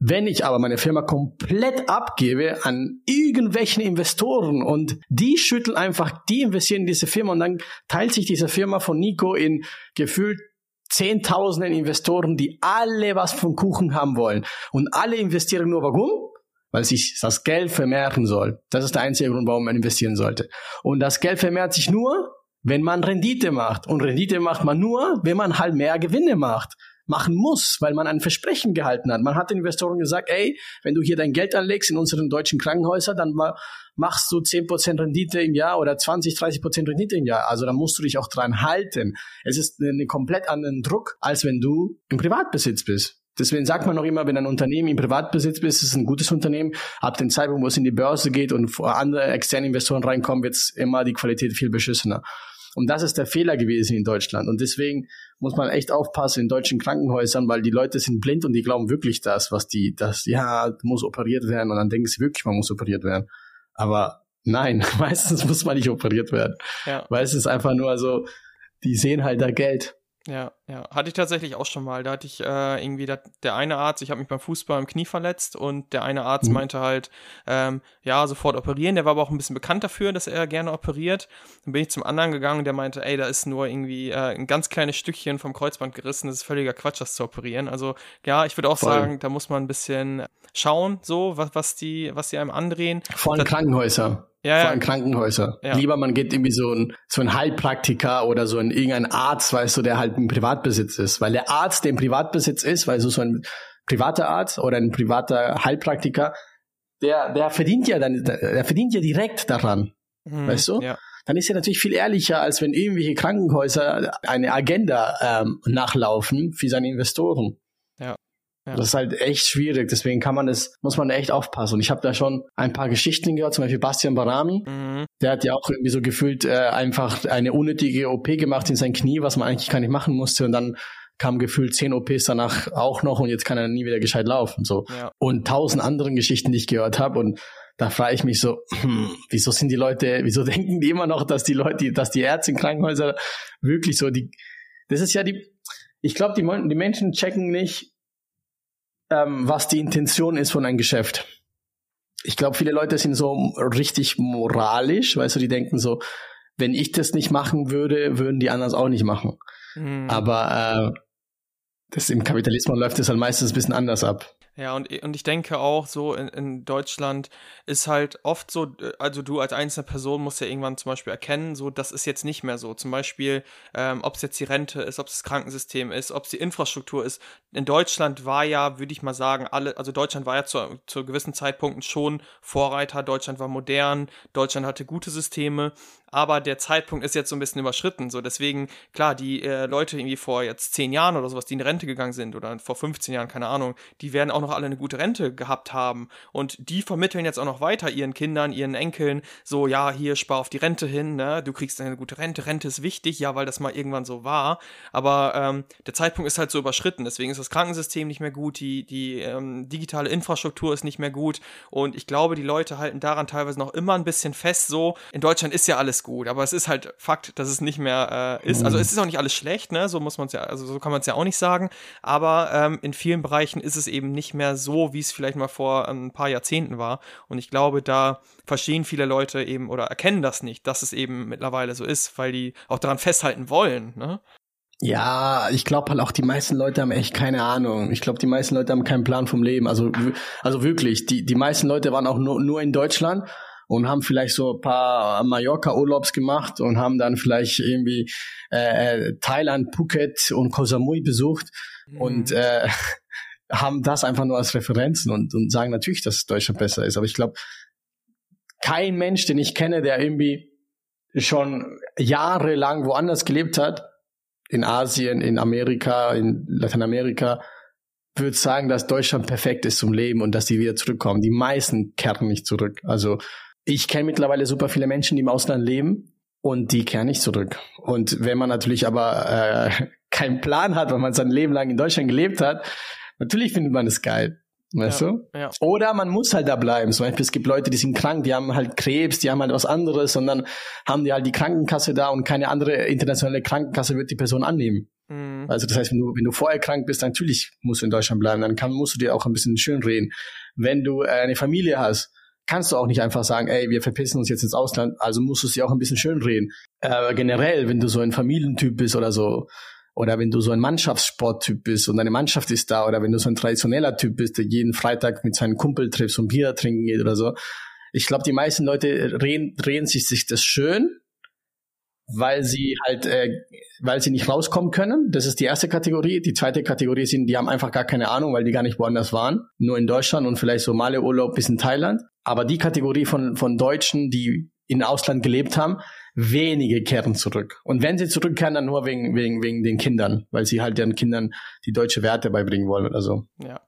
Wenn ich aber meine Firma komplett abgebe an irgendwelchen Investoren und die schütteln einfach, die investieren in diese Firma und dann teilt sich diese Firma von Nico in gefühlt Zehntausenden Investoren, die alle was vom Kuchen haben wollen. Und alle investieren nur warum? Weil sich das Geld vermehren soll. Das ist der einzige Grund, warum man investieren sollte. Und das Geld vermehrt sich nur, wenn man Rendite macht. Und Rendite macht man nur, wenn man halt mehr Gewinne macht machen muss, weil man ein Versprechen gehalten hat. Man hat den Investoren gesagt, ey, wenn du hier dein Geld anlegst in unseren deutschen Krankenhäusern, dann machst du 10% Rendite im Jahr oder 20, 30% Rendite im Jahr. Also da musst du dich auch dran halten. Es ist einen komplett anderen Druck, als wenn du im Privatbesitz bist. Deswegen sagt man noch immer, wenn ein Unternehmen im Privatbesitz ist, ist es ein gutes Unternehmen. Ab dem Zeitpunkt, wo es in die Börse geht und andere externe Investoren reinkommen, wird es immer die Qualität viel beschissener. Und das ist der Fehler gewesen in Deutschland. Und deswegen muss man echt aufpassen in deutschen Krankenhäusern, weil die Leute sind blind und die glauben wirklich das, was die, das, ja, muss operiert werden. Und dann denken sie wirklich, man muss operiert werden. Aber nein, meistens muss man nicht operiert werden. Ja. Weil es ist einfach nur so, die sehen halt da Geld. Ja, ja. Hatte ich tatsächlich auch schon mal. Da hatte ich äh, irgendwie dat, der eine Arzt, ich habe mich beim Fußball im Knie verletzt und der eine Arzt mhm. meinte halt, ähm, ja, sofort operieren. Der war aber auch ein bisschen bekannt dafür, dass er gerne operiert. Dann bin ich zum anderen gegangen, der meinte, ey, da ist nur irgendwie äh, ein ganz kleines Stückchen vom Kreuzband gerissen. Das ist völliger Quatsch, das zu operieren. Also ja, ich würde auch Voll. sagen, da muss man ein bisschen schauen, so, was, was die, was die einem andrehen. Vor allem Krankenhäuser ja, vor allem Krankenhäuser. Ja. Lieber man geht irgendwie so ein, so ein Heilpraktiker oder so ein irgendein Arzt, weißt du, der halt im Privatbesitz ist. Weil der Arzt, der im Privatbesitz ist, weil so, so ein privater Arzt oder ein privater Heilpraktiker, der, der verdient ja dann, der verdient ja direkt daran. Mhm, weißt du? Ja. Dann ist er natürlich viel ehrlicher, als wenn irgendwelche Krankenhäuser eine Agenda ähm, nachlaufen für seine Investoren. Ja. Das ist halt echt schwierig, deswegen kann man das, muss man echt aufpassen. Und ich habe da schon ein paar Geschichten gehört, zum Beispiel Bastian Barami, mhm. der hat ja auch irgendwie so gefühlt äh, einfach eine unnötige OP gemacht in sein Knie, was man eigentlich gar nicht machen musste und dann kam gefühlt zehn OPs danach auch noch und jetzt kann er nie wieder gescheit laufen. So. Ja. Und tausend anderen Geschichten, die ich gehört habe. Und da frage ich mich so, hm, wieso sind die Leute, wieso denken die immer noch, dass die Leute, dass die Ärzte in Krankenhäusern wirklich so die, das ist ja die, ich glaube, die, die Menschen checken nicht, ähm, was die Intention ist von einem Geschäft. Ich glaube, viele Leute sind so richtig moralisch, weißt du, die denken so, wenn ich das nicht machen würde, würden die anderen auch nicht machen. Mhm. Aber äh, das im Kapitalismus läuft es halt meistens ein bisschen anders ab. Ja, und, und ich denke auch so in, in Deutschland ist halt oft so, äh, also du als einzelne Person musst ja irgendwann zum Beispiel erkennen, so das ist jetzt nicht mehr so. Zum Beispiel, ähm, ob es jetzt die Rente ist, ob es das Krankensystem ist, ob es die Infrastruktur ist. In Deutschland war ja, würde ich mal sagen, alle, also Deutschland war ja zu, zu gewissen Zeitpunkten schon Vorreiter, Deutschland war modern, Deutschland hatte gute Systeme, aber der Zeitpunkt ist jetzt so ein bisschen überschritten. So, deswegen, klar, die äh, Leute irgendwie vor jetzt zehn Jahren oder sowas, die in Rente gegangen sind oder vor 15 Jahren, keine Ahnung, die werden auch noch alle eine gute Rente gehabt haben. Und die vermitteln jetzt auch noch weiter ihren Kindern, ihren Enkeln, so, ja, hier spar auf die Rente hin, ne? Du kriegst eine gute Rente, Rente ist wichtig, ja, weil das mal irgendwann so war. Aber ähm, der Zeitpunkt ist halt so überschritten. Deswegen ist das Krankensystem nicht mehr gut, die, die ähm, digitale Infrastruktur ist nicht mehr gut. Und ich glaube, die Leute halten daran teilweise noch immer ein bisschen fest, so, in Deutschland ist ja alles gut, aber es ist halt Fakt, dass es nicht mehr äh, ist. Also es ist auch nicht alles schlecht, ne? So muss man es ja, also so kann man es ja auch nicht sagen. Aber ähm, in vielen Bereichen ist es eben nicht mehr so, wie es vielleicht mal vor ein paar Jahrzehnten war. Und ich glaube, da verstehen viele Leute eben oder erkennen das nicht, dass es eben mittlerweile so ist, weil die auch daran festhalten wollen, ne? Ja, ich glaube halt auch, die meisten Leute haben echt keine Ahnung. Ich glaube, die meisten Leute haben keinen Plan vom Leben. Also, also wirklich, die, die meisten Leute waren auch nur, nur in Deutschland und haben vielleicht so ein paar Mallorca-Urlaubs gemacht und haben dann vielleicht irgendwie äh, Thailand, Phuket und Koh Samui besucht mhm. und äh, haben das einfach nur als Referenzen und, und sagen natürlich, dass Deutschland besser ist. Aber ich glaube, kein Mensch, den ich kenne, der irgendwie schon jahrelang woanders gelebt hat, in Asien, in Amerika, in Lateinamerika, würde sagen, dass Deutschland perfekt ist zum Leben und dass die wieder zurückkommen. Die meisten kehren nicht zurück. Also ich kenne mittlerweile super viele Menschen, die im Ausland leben und die kehren nicht zurück. Und wenn man natürlich aber äh, keinen Plan hat, weil man sein Leben lang in Deutschland gelebt hat, natürlich findet man es geil. Weißt ja, du? Ja. Oder man muss halt da bleiben. Zum Beispiel, es gibt Leute, die sind krank, die haben halt Krebs, die haben halt was anderes und dann haben die halt die Krankenkasse da und keine andere internationale Krankenkasse wird die Person annehmen. Mhm. Also das heißt, wenn du, wenn du vorher krank bist, dann natürlich musst du in Deutschland bleiben, dann kann, musst du dir auch ein bisschen schön reden. Wenn du äh, eine Familie hast, kannst du auch nicht einfach sagen, ey, wir verpissen uns jetzt ins Ausland, also musst du es dir auch ein bisschen schön reden. Äh, generell, wenn du so ein Familientyp bist oder so, oder wenn du so ein Mannschaftssporttyp bist und deine Mannschaft ist da, oder wenn du so ein traditioneller Typ bist, der jeden Freitag mit seinen Kumpel triffst und Bier trinken geht oder so. Ich glaube, die meisten Leute drehen, drehen sich, sich das schön, weil sie halt, äh, weil sie nicht rauskommen können. Das ist die erste Kategorie. Die zweite Kategorie sind, die haben einfach gar keine Ahnung, weil die gar nicht woanders waren. Nur in Deutschland und vielleicht so Male-Urlaub bis in Thailand. Aber die Kategorie von, von Deutschen, die in Ausland gelebt haben, wenige kehren zurück. Und wenn sie zurückkehren, dann nur wegen, wegen, wegen den Kindern, weil sie halt ihren Kindern die deutsche Werte beibringen wollen oder so. Ja.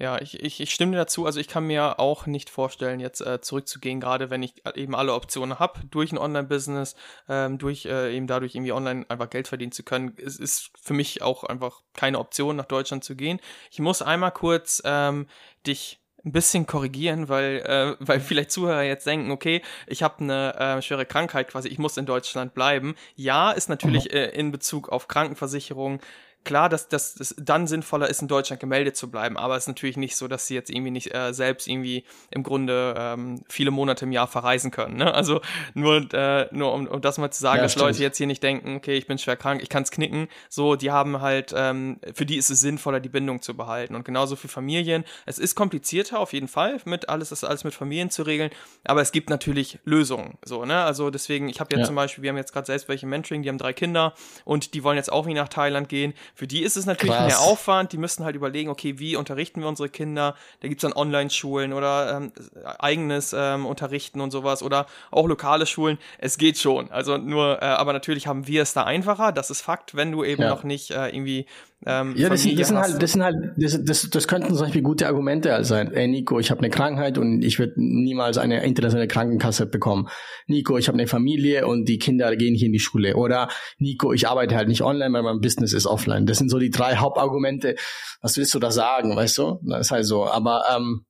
Ja, ich, ich, ich stimme dir dazu. Also ich kann mir auch nicht vorstellen, jetzt äh, zurückzugehen, gerade wenn ich eben alle Optionen habe, durch ein Online-Business, ähm, durch äh, eben dadurch irgendwie online einfach Geld verdienen zu können. Es ist für mich auch einfach keine Option, nach Deutschland zu gehen. Ich muss einmal kurz ähm, dich ein bisschen korrigieren, weil, äh, weil vielleicht Zuhörer jetzt denken, okay, ich habe eine äh, schwere Krankheit quasi, ich muss in Deutschland bleiben. Ja, ist natürlich äh, in Bezug auf Krankenversicherung klar, dass das dann sinnvoller ist, in Deutschland gemeldet zu bleiben, aber es ist natürlich nicht so, dass sie jetzt irgendwie nicht äh, selbst irgendwie im Grunde ähm, viele Monate im Jahr verreisen können. Ne? Also nur, äh, nur um, um das mal zu sagen, ja, dass stimmt. Leute jetzt hier nicht denken, okay, ich bin schwer krank, ich kann es knicken. So, die haben halt, ähm, für die ist es sinnvoller, die Bindung zu behalten. Und genauso für Familien. Es ist komplizierter auf jeden Fall, mit alles, das alles mit Familien zu regeln, aber es gibt natürlich Lösungen. So, ne? Also deswegen, ich habe jetzt ja. zum Beispiel, wir haben jetzt gerade selbst welche Mentoring, die haben drei Kinder und die wollen jetzt auch wieder nach Thailand gehen für die ist es natürlich Krass. mehr Aufwand. Die müssen halt überlegen, okay, wie unterrichten wir unsere Kinder? Da gibt's dann Online-Schulen oder ähm, eigenes ähm, Unterrichten und sowas oder auch lokale Schulen. Es geht schon. Also nur, äh, aber natürlich haben wir es da einfacher. Das ist Fakt, wenn du eben ja. noch nicht äh, irgendwie Ähm, ja, das, das, sind halt, das sind halt, das, das, das könnten zum Beispiel gute Argumente sein. Ey, Nico, ich habe eine Krankheit und ich würde niemals eine internationale Krankenkasse bekommen. Nico, ich habe eine Familie und die Kinder gehen nicht in die Schule. Oder Nico, ich arbeite halt nicht online, weil mein Business ist offline. Das sind so die drei Hauptargumente. Was willst du da sagen, weißt du? Das ist halt so. Aber ähm,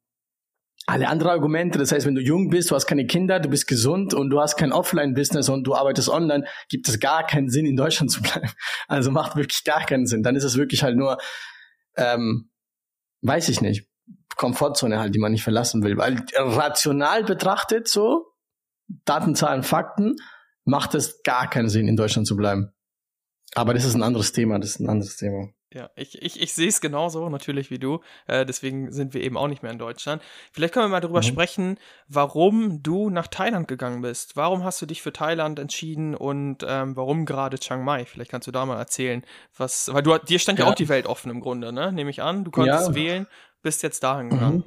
alle anderen Argumente, das heißt, wenn du jung bist, du hast keine Kinder, du bist gesund und du hast kein Offline-Business und du arbeitest online, gibt es gar keinen Sinn, in Deutschland zu bleiben. Also macht wirklich gar keinen Sinn. Dann ist es wirklich halt nur, ähm, weiß ich nicht, Komfortzone halt, die man nicht verlassen will. Weil rational betrachtet so, Daten, Zahlen, Fakten, macht es gar keinen Sinn, in Deutschland zu bleiben. Aber das ist ein anderes Thema, das ist ein anderes Thema. Ja, ich, ich, ich sehe es genauso, natürlich wie du. Äh, deswegen sind wir eben auch nicht mehr in Deutschland. Vielleicht können wir mal darüber mhm. sprechen, warum du nach Thailand gegangen bist. Warum hast du dich für Thailand entschieden und ähm, warum gerade Chiang Mai? Vielleicht kannst du da mal erzählen, was, weil du dir stand ja, ja auch die Welt offen im Grunde, ne? Nehme ich an. Du konntest ja. wählen, bist jetzt dahin gegangen. Mhm.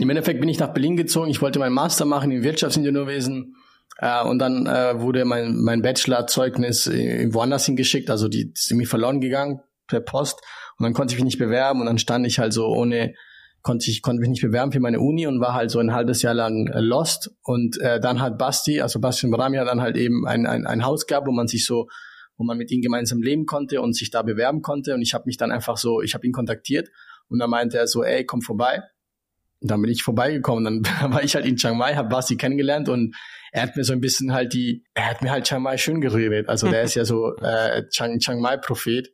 Im Endeffekt bin ich nach Berlin gezogen. Ich wollte meinen Master machen in Wirtschaftsingenieurwesen. Äh, und dann äh, wurde mein, mein Bachelorzeugnis äh, woanders hingeschickt, also die ist irgendwie verloren gegangen per Post. Und dann konnte ich mich nicht bewerben und dann stand ich halt so ohne konnte ich konnte mich nicht bewerben für meine Uni und war halt so ein halbes Jahr lang äh, lost. Und äh, dann hat Basti, also Bastian Bramia dann halt eben ein, ein, ein Haus gab, wo man sich so wo man mit ihm gemeinsam leben konnte und sich da bewerben konnte. Und ich habe mich dann einfach so, ich habe ihn kontaktiert und dann meinte er so, ey, komm vorbei. Und dann bin ich vorbeigekommen, dann war ich halt in Chiang Mai, habe Basti kennengelernt und er hat mir so ein bisschen halt die, er hat mir halt Chiang Mai schön geredet. Also der ist ja so äh, Chiang, Chiang Mai Prophet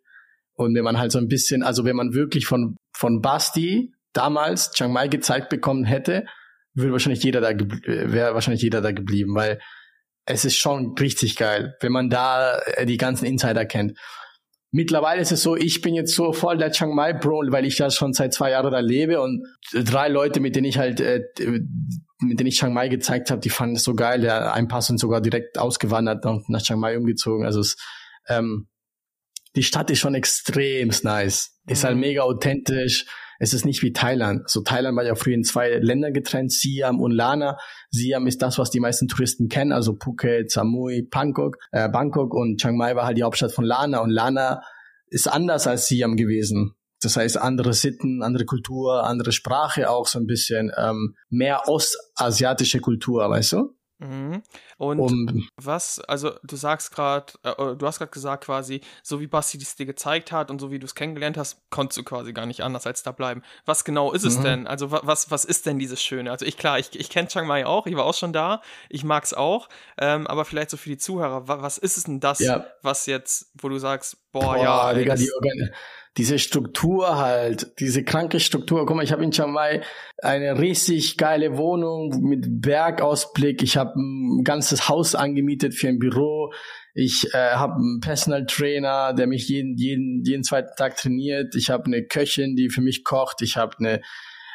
und wenn man halt so ein bisschen, also wenn man wirklich von, von Basti damals Chiang Mai gezeigt bekommen hätte, würde wahrscheinlich jeder da, wäre wahrscheinlich jeder da geblieben, weil es ist schon richtig geil, wenn man da äh, die ganzen Insider kennt. Mittlerweile ist es so, ich bin jetzt so voll der Chiang Mai Bro, weil ich ja schon seit zwei Jahren da lebe und drei Leute, mit denen ich halt, äh, mit denen ich Chiang Mai gezeigt habe, die fanden es so geil. Der ein paar sind sogar direkt ausgewandert und nach Chiang Mai umgezogen. Also es, ähm, die Stadt ist schon extrem nice. Ist halt mhm. mega authentisch. Es ist nicht wie Thailand. So Thailand war ja früher in zwei Länder getrennt, Siam und Lana. Siam ist das, was die meisten Touristen kennen, also Phuket, Samui, Bangkok, äh, Bangkok und Chiang Mai war halt die Hauptstadt von Lana und Lana ist anders als Siam gewesen. Das heißt, andere Sitten, andere Kultur, andere Sprache auch so ein bisschen, ähm, mehr ostasiatische Kultur, weißt du? Mhm. Und um, was, also du sagst gerade, äh, du hast gerade gesagt quasi, so wie Basti es dir gezeigt hat und so wie du es kennengelernt hast, konntest du quasi gar nicht anders als da bleiben. Was genau ist es mhm. denn? Also was, was ist denn dieses Schöne? Also ich klar, ich, ich kenne Chiang Mai auch, ich war auch schon da, ich mag es auch, ähm, aber vielleicht so für die Zuhörer, was, was ist es denn das, ja. was jetzt, wo du sagst, boah, boah ja, Digga, die, Organ diese Struktur halt, diese kranke Struktur. Guck mal, ich habe in Chiang Mai eine riesig geile Wohnung mit Bergausblick. Ich habe ein ganzes Haus angemietet für ein Büro. Ich äh, habe einen Personal Trainer, der mich jeden, jeden, jeden zweiten Tag trainiert. Ich habe eine Köchin, die für mich kocht. Ich habe eine,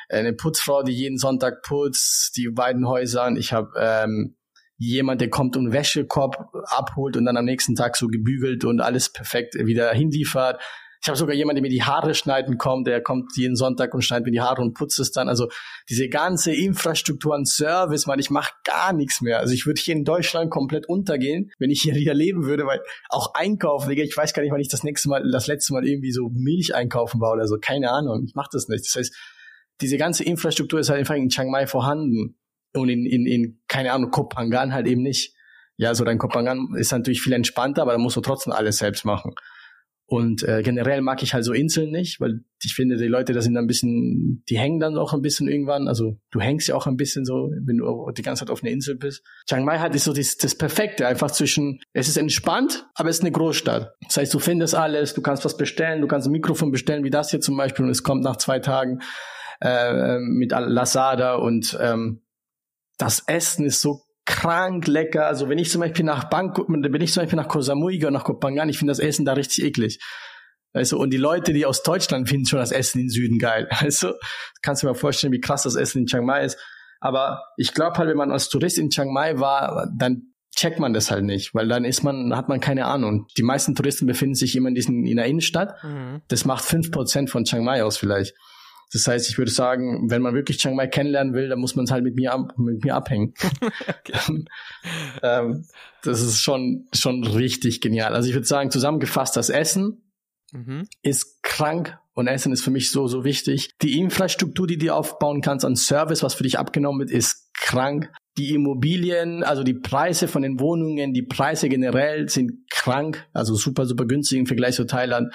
eine Putzfrau, die jeden Sonntag putzt, die beiden Häusern. Ich habe ähm, jemand, der kommt und Wäschekorb abholt und dann am nächsten Tag so gebügelt und alles perfekt wieder hinliefert. Ich habe sogar jemanden, der mir die Haare schneiden kommt, der kommt jeden Sonntag und schneidet mir die Haare und putzt es dann. Also diese ganze Infrastruktur an Service, man, ich mache gar nichts mehr. Also ich würde hier in Deutschland komplett untergehen, wenn ich hier, hier leben würde, weil auch einkaufen, ich weiß gar nicht, wann ich das nächste Mal, das letzte Mal irgendwie so Milch einkaufen war oder so. Keine Ahnung, ich mache das nicht. Das heißt, diese ganze Infrastruktur ist halt einfach in Chiang Mai vorhanden und in, in, in keine Ahnung, Kopangan halt eben nicht. Ja, so dein Kopangan ist natürlich viel entspannter, aber da musst du trotzdem alles selbst machen. Und äh, generell mag ich halt so Inseln nicht, weil ich finde, die Leute, da sind ein bisschen, die hängen dann auch ein bisschen irgendwann. Also du hängst ja auch ein bisschen so, wenn du die ganze Zeit auf einer Insel bist. Chiang Mai hat ist so das, das Perfekte, einfach zwischen, es ist entspannt, aber es ist eine Großstadt. Das heißt, du findest alles, du kannst was bestellen, du kannst ein Mikrofon bestellen, wie das hier zum Beispiel, und es kommt nach zwei Tagen äh, mit Lasada und ähm, das Essen ist so krank lecker. Also wenn ich zum Beispiel nach Bangkok, wenn ich zum Beispiel nach Koh Samui gehe, nach Kopangan, ich finde das Essen da richtig eklig. Also, und die Leute, die aus Deutschland finden schon das Essen im Süden geil. Also, kannst du dir mal vorstellen, wie krass das Essen in Chiang Mai ist. Aber ich glaube halt, wenn man als Tourist in Chiang Mai war, dann checkt man das halt nicht, weil dann ist man, hat man keine Ahnung. Die meisten Touristen befinden sich immer in, diesen, in der Innenstadt. Mhm. Das macht fünf Prozent von Chiang Mai aus vielleicht. Das heißt, ich würde sagen, wenn man wirklich Chiang Mai kennenlernen will, dann muss man es halt mit mir, mit mir abhängen. ähm, das ist schon, schon richtig genial. Also ich würde sagen, zusammengefasst das Essen, mhm. ist krank und Essen ist für mich so, so wichtig. Die Infrastruktur, die du aufbauen kannst an Service, was für dich abgenommen wird, ist krank. Die Immobilien, also die Preise von den Wohnungen, die Preise generell sind krank, also super, super günstig im Vergleich zu Thailand.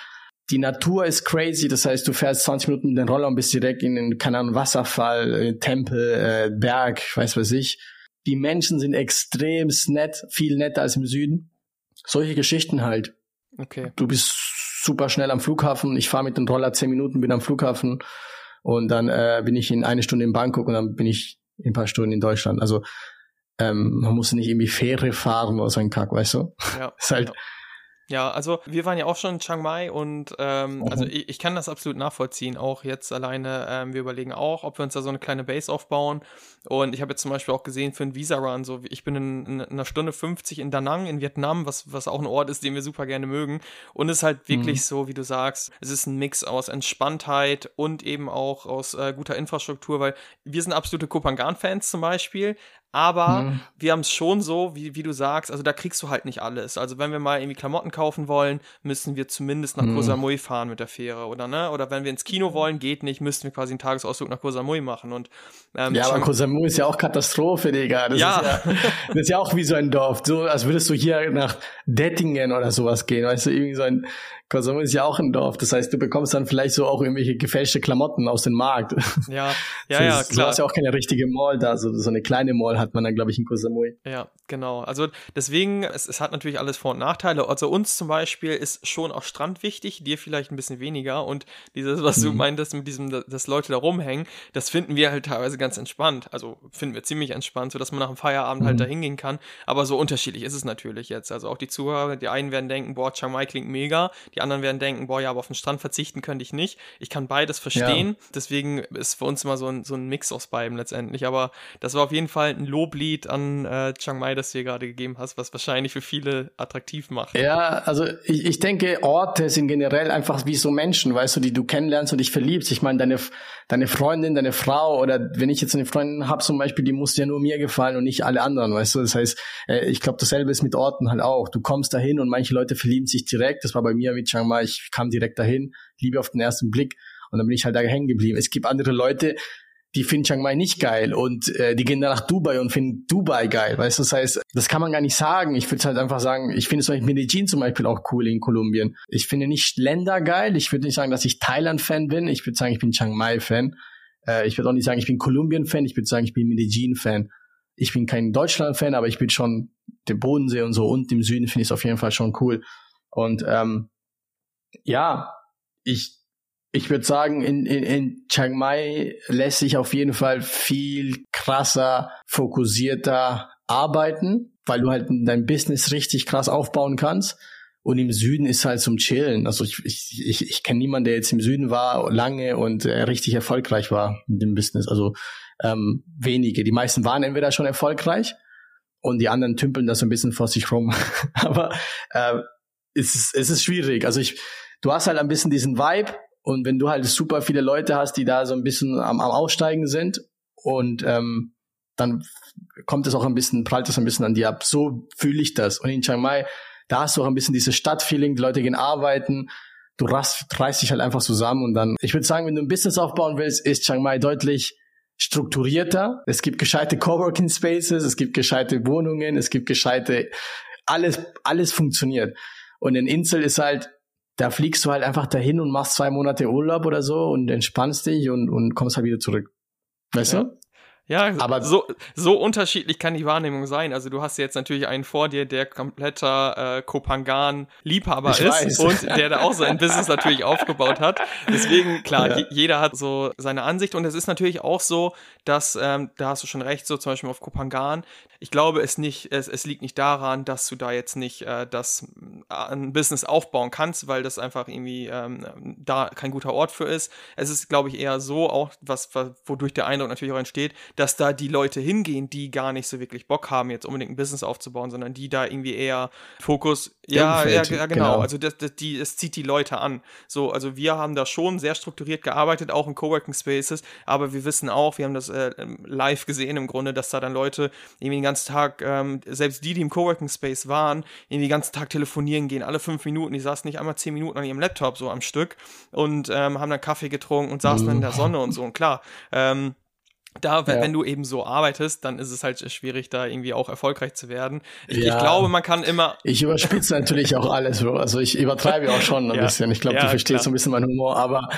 Die Natur ist crazy, das heißt, du fährst 20 Minuten mit dem Roller und bist direkt in den, keine Ahnung, Wasserfall, äh, Tempel, äh, Berg, weiß was ich. Die Menschen sind extrem nett, viel netter als im Süden. Solche Geschichten halt. Okay. Du bist super schnell am Flughafen. Ich fahre mit dem Roller 10 Minuten, bin am Flughafen und dann äh, bin ich in eine Stunde in Bangkok und dann bin ich in ein paar Stunden in Deutschland. Also ähm, man muss nicht irgendwie Fähre fahren oder so ein Kack, weißt du? Ja. ist halt, ja. Ja, also wir waren ja auch schon in Chiang Mai und ähm, also ich, ich, kann das absolut nachvollziehen. Auch jetzt alleine, ähm, wir überlegen auch, ob wir uns da so eine kleine Base aufbauen. Und ich habe jetzt zum Beispiel auch gesehen für einen Visa-Run, so ich bin in, in, einer Stunde 50 in Da Nang in Vietnam, was, was auch ein Ort ist, den wir super gerne mögen. Und es ist halt wirklich mhm. so, wie du sagst, es ist ein Mix aus Entspanntheit und eben auch aus äh, guter Infrastruktur, weil wir sind absolute Kopangan-Fans zum Beispiel, aber mhm. wir haben es schon so, wie, wie du sagst, also da kriegst du halt nicht alles. Also wenn wir mal irgendwie Klamotten kaufen wollen, müssen wir zumindest nach mhm. Koh Samui fahren mit der Fähre, oder ne? Oder wenn wir ins Kino wollen, geht nicht, müssten wir quasi einen Tagesausflug nach Koh Samui machen. Und, ähm, ja, aber Koh Samui ist ja auch Katastrophe, Digga. Das, ja. Ist ja, das ist ja auch wie so ein Dorf. So, als würdest du hier nach Dettingen oder sowas gehen, weißt du, irgendwie so ein Kosum ist ja auch ein Dorf. Das heißt, du bekommst dann vielleicht so auch irgendwelche gefälschte Klamotten aus dem Markt. Ja, ja, so, ja, klar. Du hast ja auch keine richtige Mall da. So, so eine kleine Mall hat man dann, glaube ich, in Kosamui. Ja, genau. Also deswegen, es, es hat natürlich alles Vor- und Nachteile. Also uns zum Beispiel ist schon auch Strand wichtig, dir vielleicht ein bisschen weniger. Und dieses, was mhm. du meintest mit diesem, dass Leute da rumhängen, das finden wir halt teilweise ganz entspannt. Also finden wir ziemlich entspannt, so dass man nach dem Feierabend halt mhm. halt da hingehen kann. Aber so unterschiedlich ist es natürlich jetzt. Also auch die Zuhörer, die einen werden denken, boah, Chiang Mai klingt mega. Die die anderen werden denken, boah, ja, aber auf den Strand verzichten könnte ich nicht. Ich kann beides verstehen. Ja. Deswegen ist für uns immer so ein, so ein Mix aus beiden letztendlich. Aber das war auf jeden Fall ein Loblied an äh, Chiang Mai, das du hier gerade gegeben hast, was wahrscheinlich für viele attraktiv macht. Ja, also ich, ich denke, Orte sind generell einfach wie so Menschen, weißt du, die du kennenlernst und dich verliebst. Ich meine, deine, deine Freundin, deine Frau oder wenn ich jetzt eine Freundin habe zum Beispiel, die muss ja nur mir gefallen und nicht alle anderen, weißt du. Das heißt, äh, ich glaube, dasselbe ist mit Orten halt auch. Du kommst dahin und manche Leute verlieben sich direkt. Das war bei mir mit Chiang Mai, ich kam direkt dahin, Liebe auf den ersten Blick und dann bin ich halt da hängen geblieben. Es gibt andere Leute, die finden Chiang Mai nicht geil und äh, die gehen dann nach Dubai und finden Dubai geil, weißt du? Das heißt, das kann man gar nicht sagen. Ich würde halt einfach sagen, ich finde zum Beispiel Medellin zum Beispiel auch cool in Kolumbien. Ich finde nicht Länder geil. Ich würde nicht sagen, dass ich Thailand-Fan bin. Ich würde sagen, ich bin Chiang Mai-Fan. Äh, ich würde auch nicht sagen, ich bin Kolumbien-Fan. Ich würde sagen, ich bin Medellin-Fan. Ich bin kein Deutschland-Fan, aber ich bin schon dem Bodensee und so und im Süden finde ich es auf jeden Fall schon cool. Und ähm, ja, ich, ich würde sagen, in, in, in Chiang Mai lässt sich auf jeden Fall viel krasser, fokussierter arbeiten, weil du halt dein Business richtig krass aufbauen kannst. Und im Süden ist halt zum Chillen. Also ich, ich, ich, ich kenne niemanden, der jetzt im Süden war lange und äh, richtig erfolgreich war mit dem Business. Also ähm, wenige. Die meisten waren entweder schon erfolgreich und die anderen tümpeln das so ein bisschen vor sich rum. Aber äh, es ist, es ist schwierig. Also ich, du hast halt ein bisschen diesen Vibe und wenn du halt super viele Leute hast, die da so ein bisschen am, am Aussteigen sind und ähm, dann kommt es auch ein bisschen, prallt es ein bisschen an dir ab. So fühle ich das. Und in Chiang Mai, da hast du auch ein bisschen dieses Stadtfeeling, die Leute gehen arbeiten, du rast, reißt dich halt einfach zusammen und dann, ich würde sagen, wenn du ein Business aufbauen willst, ist Chiang Mai deutlich strukturierter. Es gibt gescheite Coworking Spaces, es gibt gescheite Wohnungen, es gibt gescheite, alles, alles funktioniert. Und in Insel ist halt, da fliegst du halt einfach dahin und machst zwei Monate Urlaub oder so und entspannst dich und, und kommst halt wieder zurück. Weißt ja. du? Ja, aber so, so unterschiedlich kann die Wahrnehmung sein. Also du hast jetzt natürlich einen vor dir, der kompletter äh, Kopangan-Liebhaber ist weiß. und der da auch sein Business natürlich aufgebaut hat. Deswegen, klar, ja. jeder hat so seine Ansicht und es ist natürlich auch so, dass, ähm, da hast du schon recht, so zum Beispiel auf Kopangan, ich glaube, es nicht, es, es liegt nicht daran, dass du da jetzt nicht äh, das äh, ein Business aufbauen kannst, weil das einfach irgendwie ähm, da kein guter Ort für ist. Es ist, glaube ich, eher so, auch was, was wodurch der Eindruck natürlich auch entsteht, dass da die Leute hingehen, die gar nicht so wirklich Bock haben, jetzt unbedingt ein Business aufzubauen, sondern die da irgendwie eher Fokus, ja, ja, ja, genau, genau. also das, das, die, es zieht die Leute an. So, also wir haben da schon sehr strukturiert gearbeitet, auch in Coworking Spaces, aber wir wissen auch, wir haben das äh, live gesehen im Grunde, dass da dann Leute irgendwie den ganzen Tag, ähm, selbst die, die im Coworking Space waren, irgendwie den ganzen Tag telefonieren gehen, alle fünf Minuten, die saßen nicht einmal zehn Minuten an ihrem Laptop so am Stück und ähm, haben dann Kaffee getrunken und saßen mhm. dann in der Sonne und so und klar, ähm, da, wenn, ja. wenn, du eben so arbeitest, dann ist es halt schwierig, da irgendwie auch erfolgreich zu werden. Ich, ja. ich glaube, man kann immer. Ich überspitze natürlich auch alles, also ich übertreibe auch schon ein ja. bisschen. Ich glaube, du verstehst so ein bisschen meinen Humor, aber,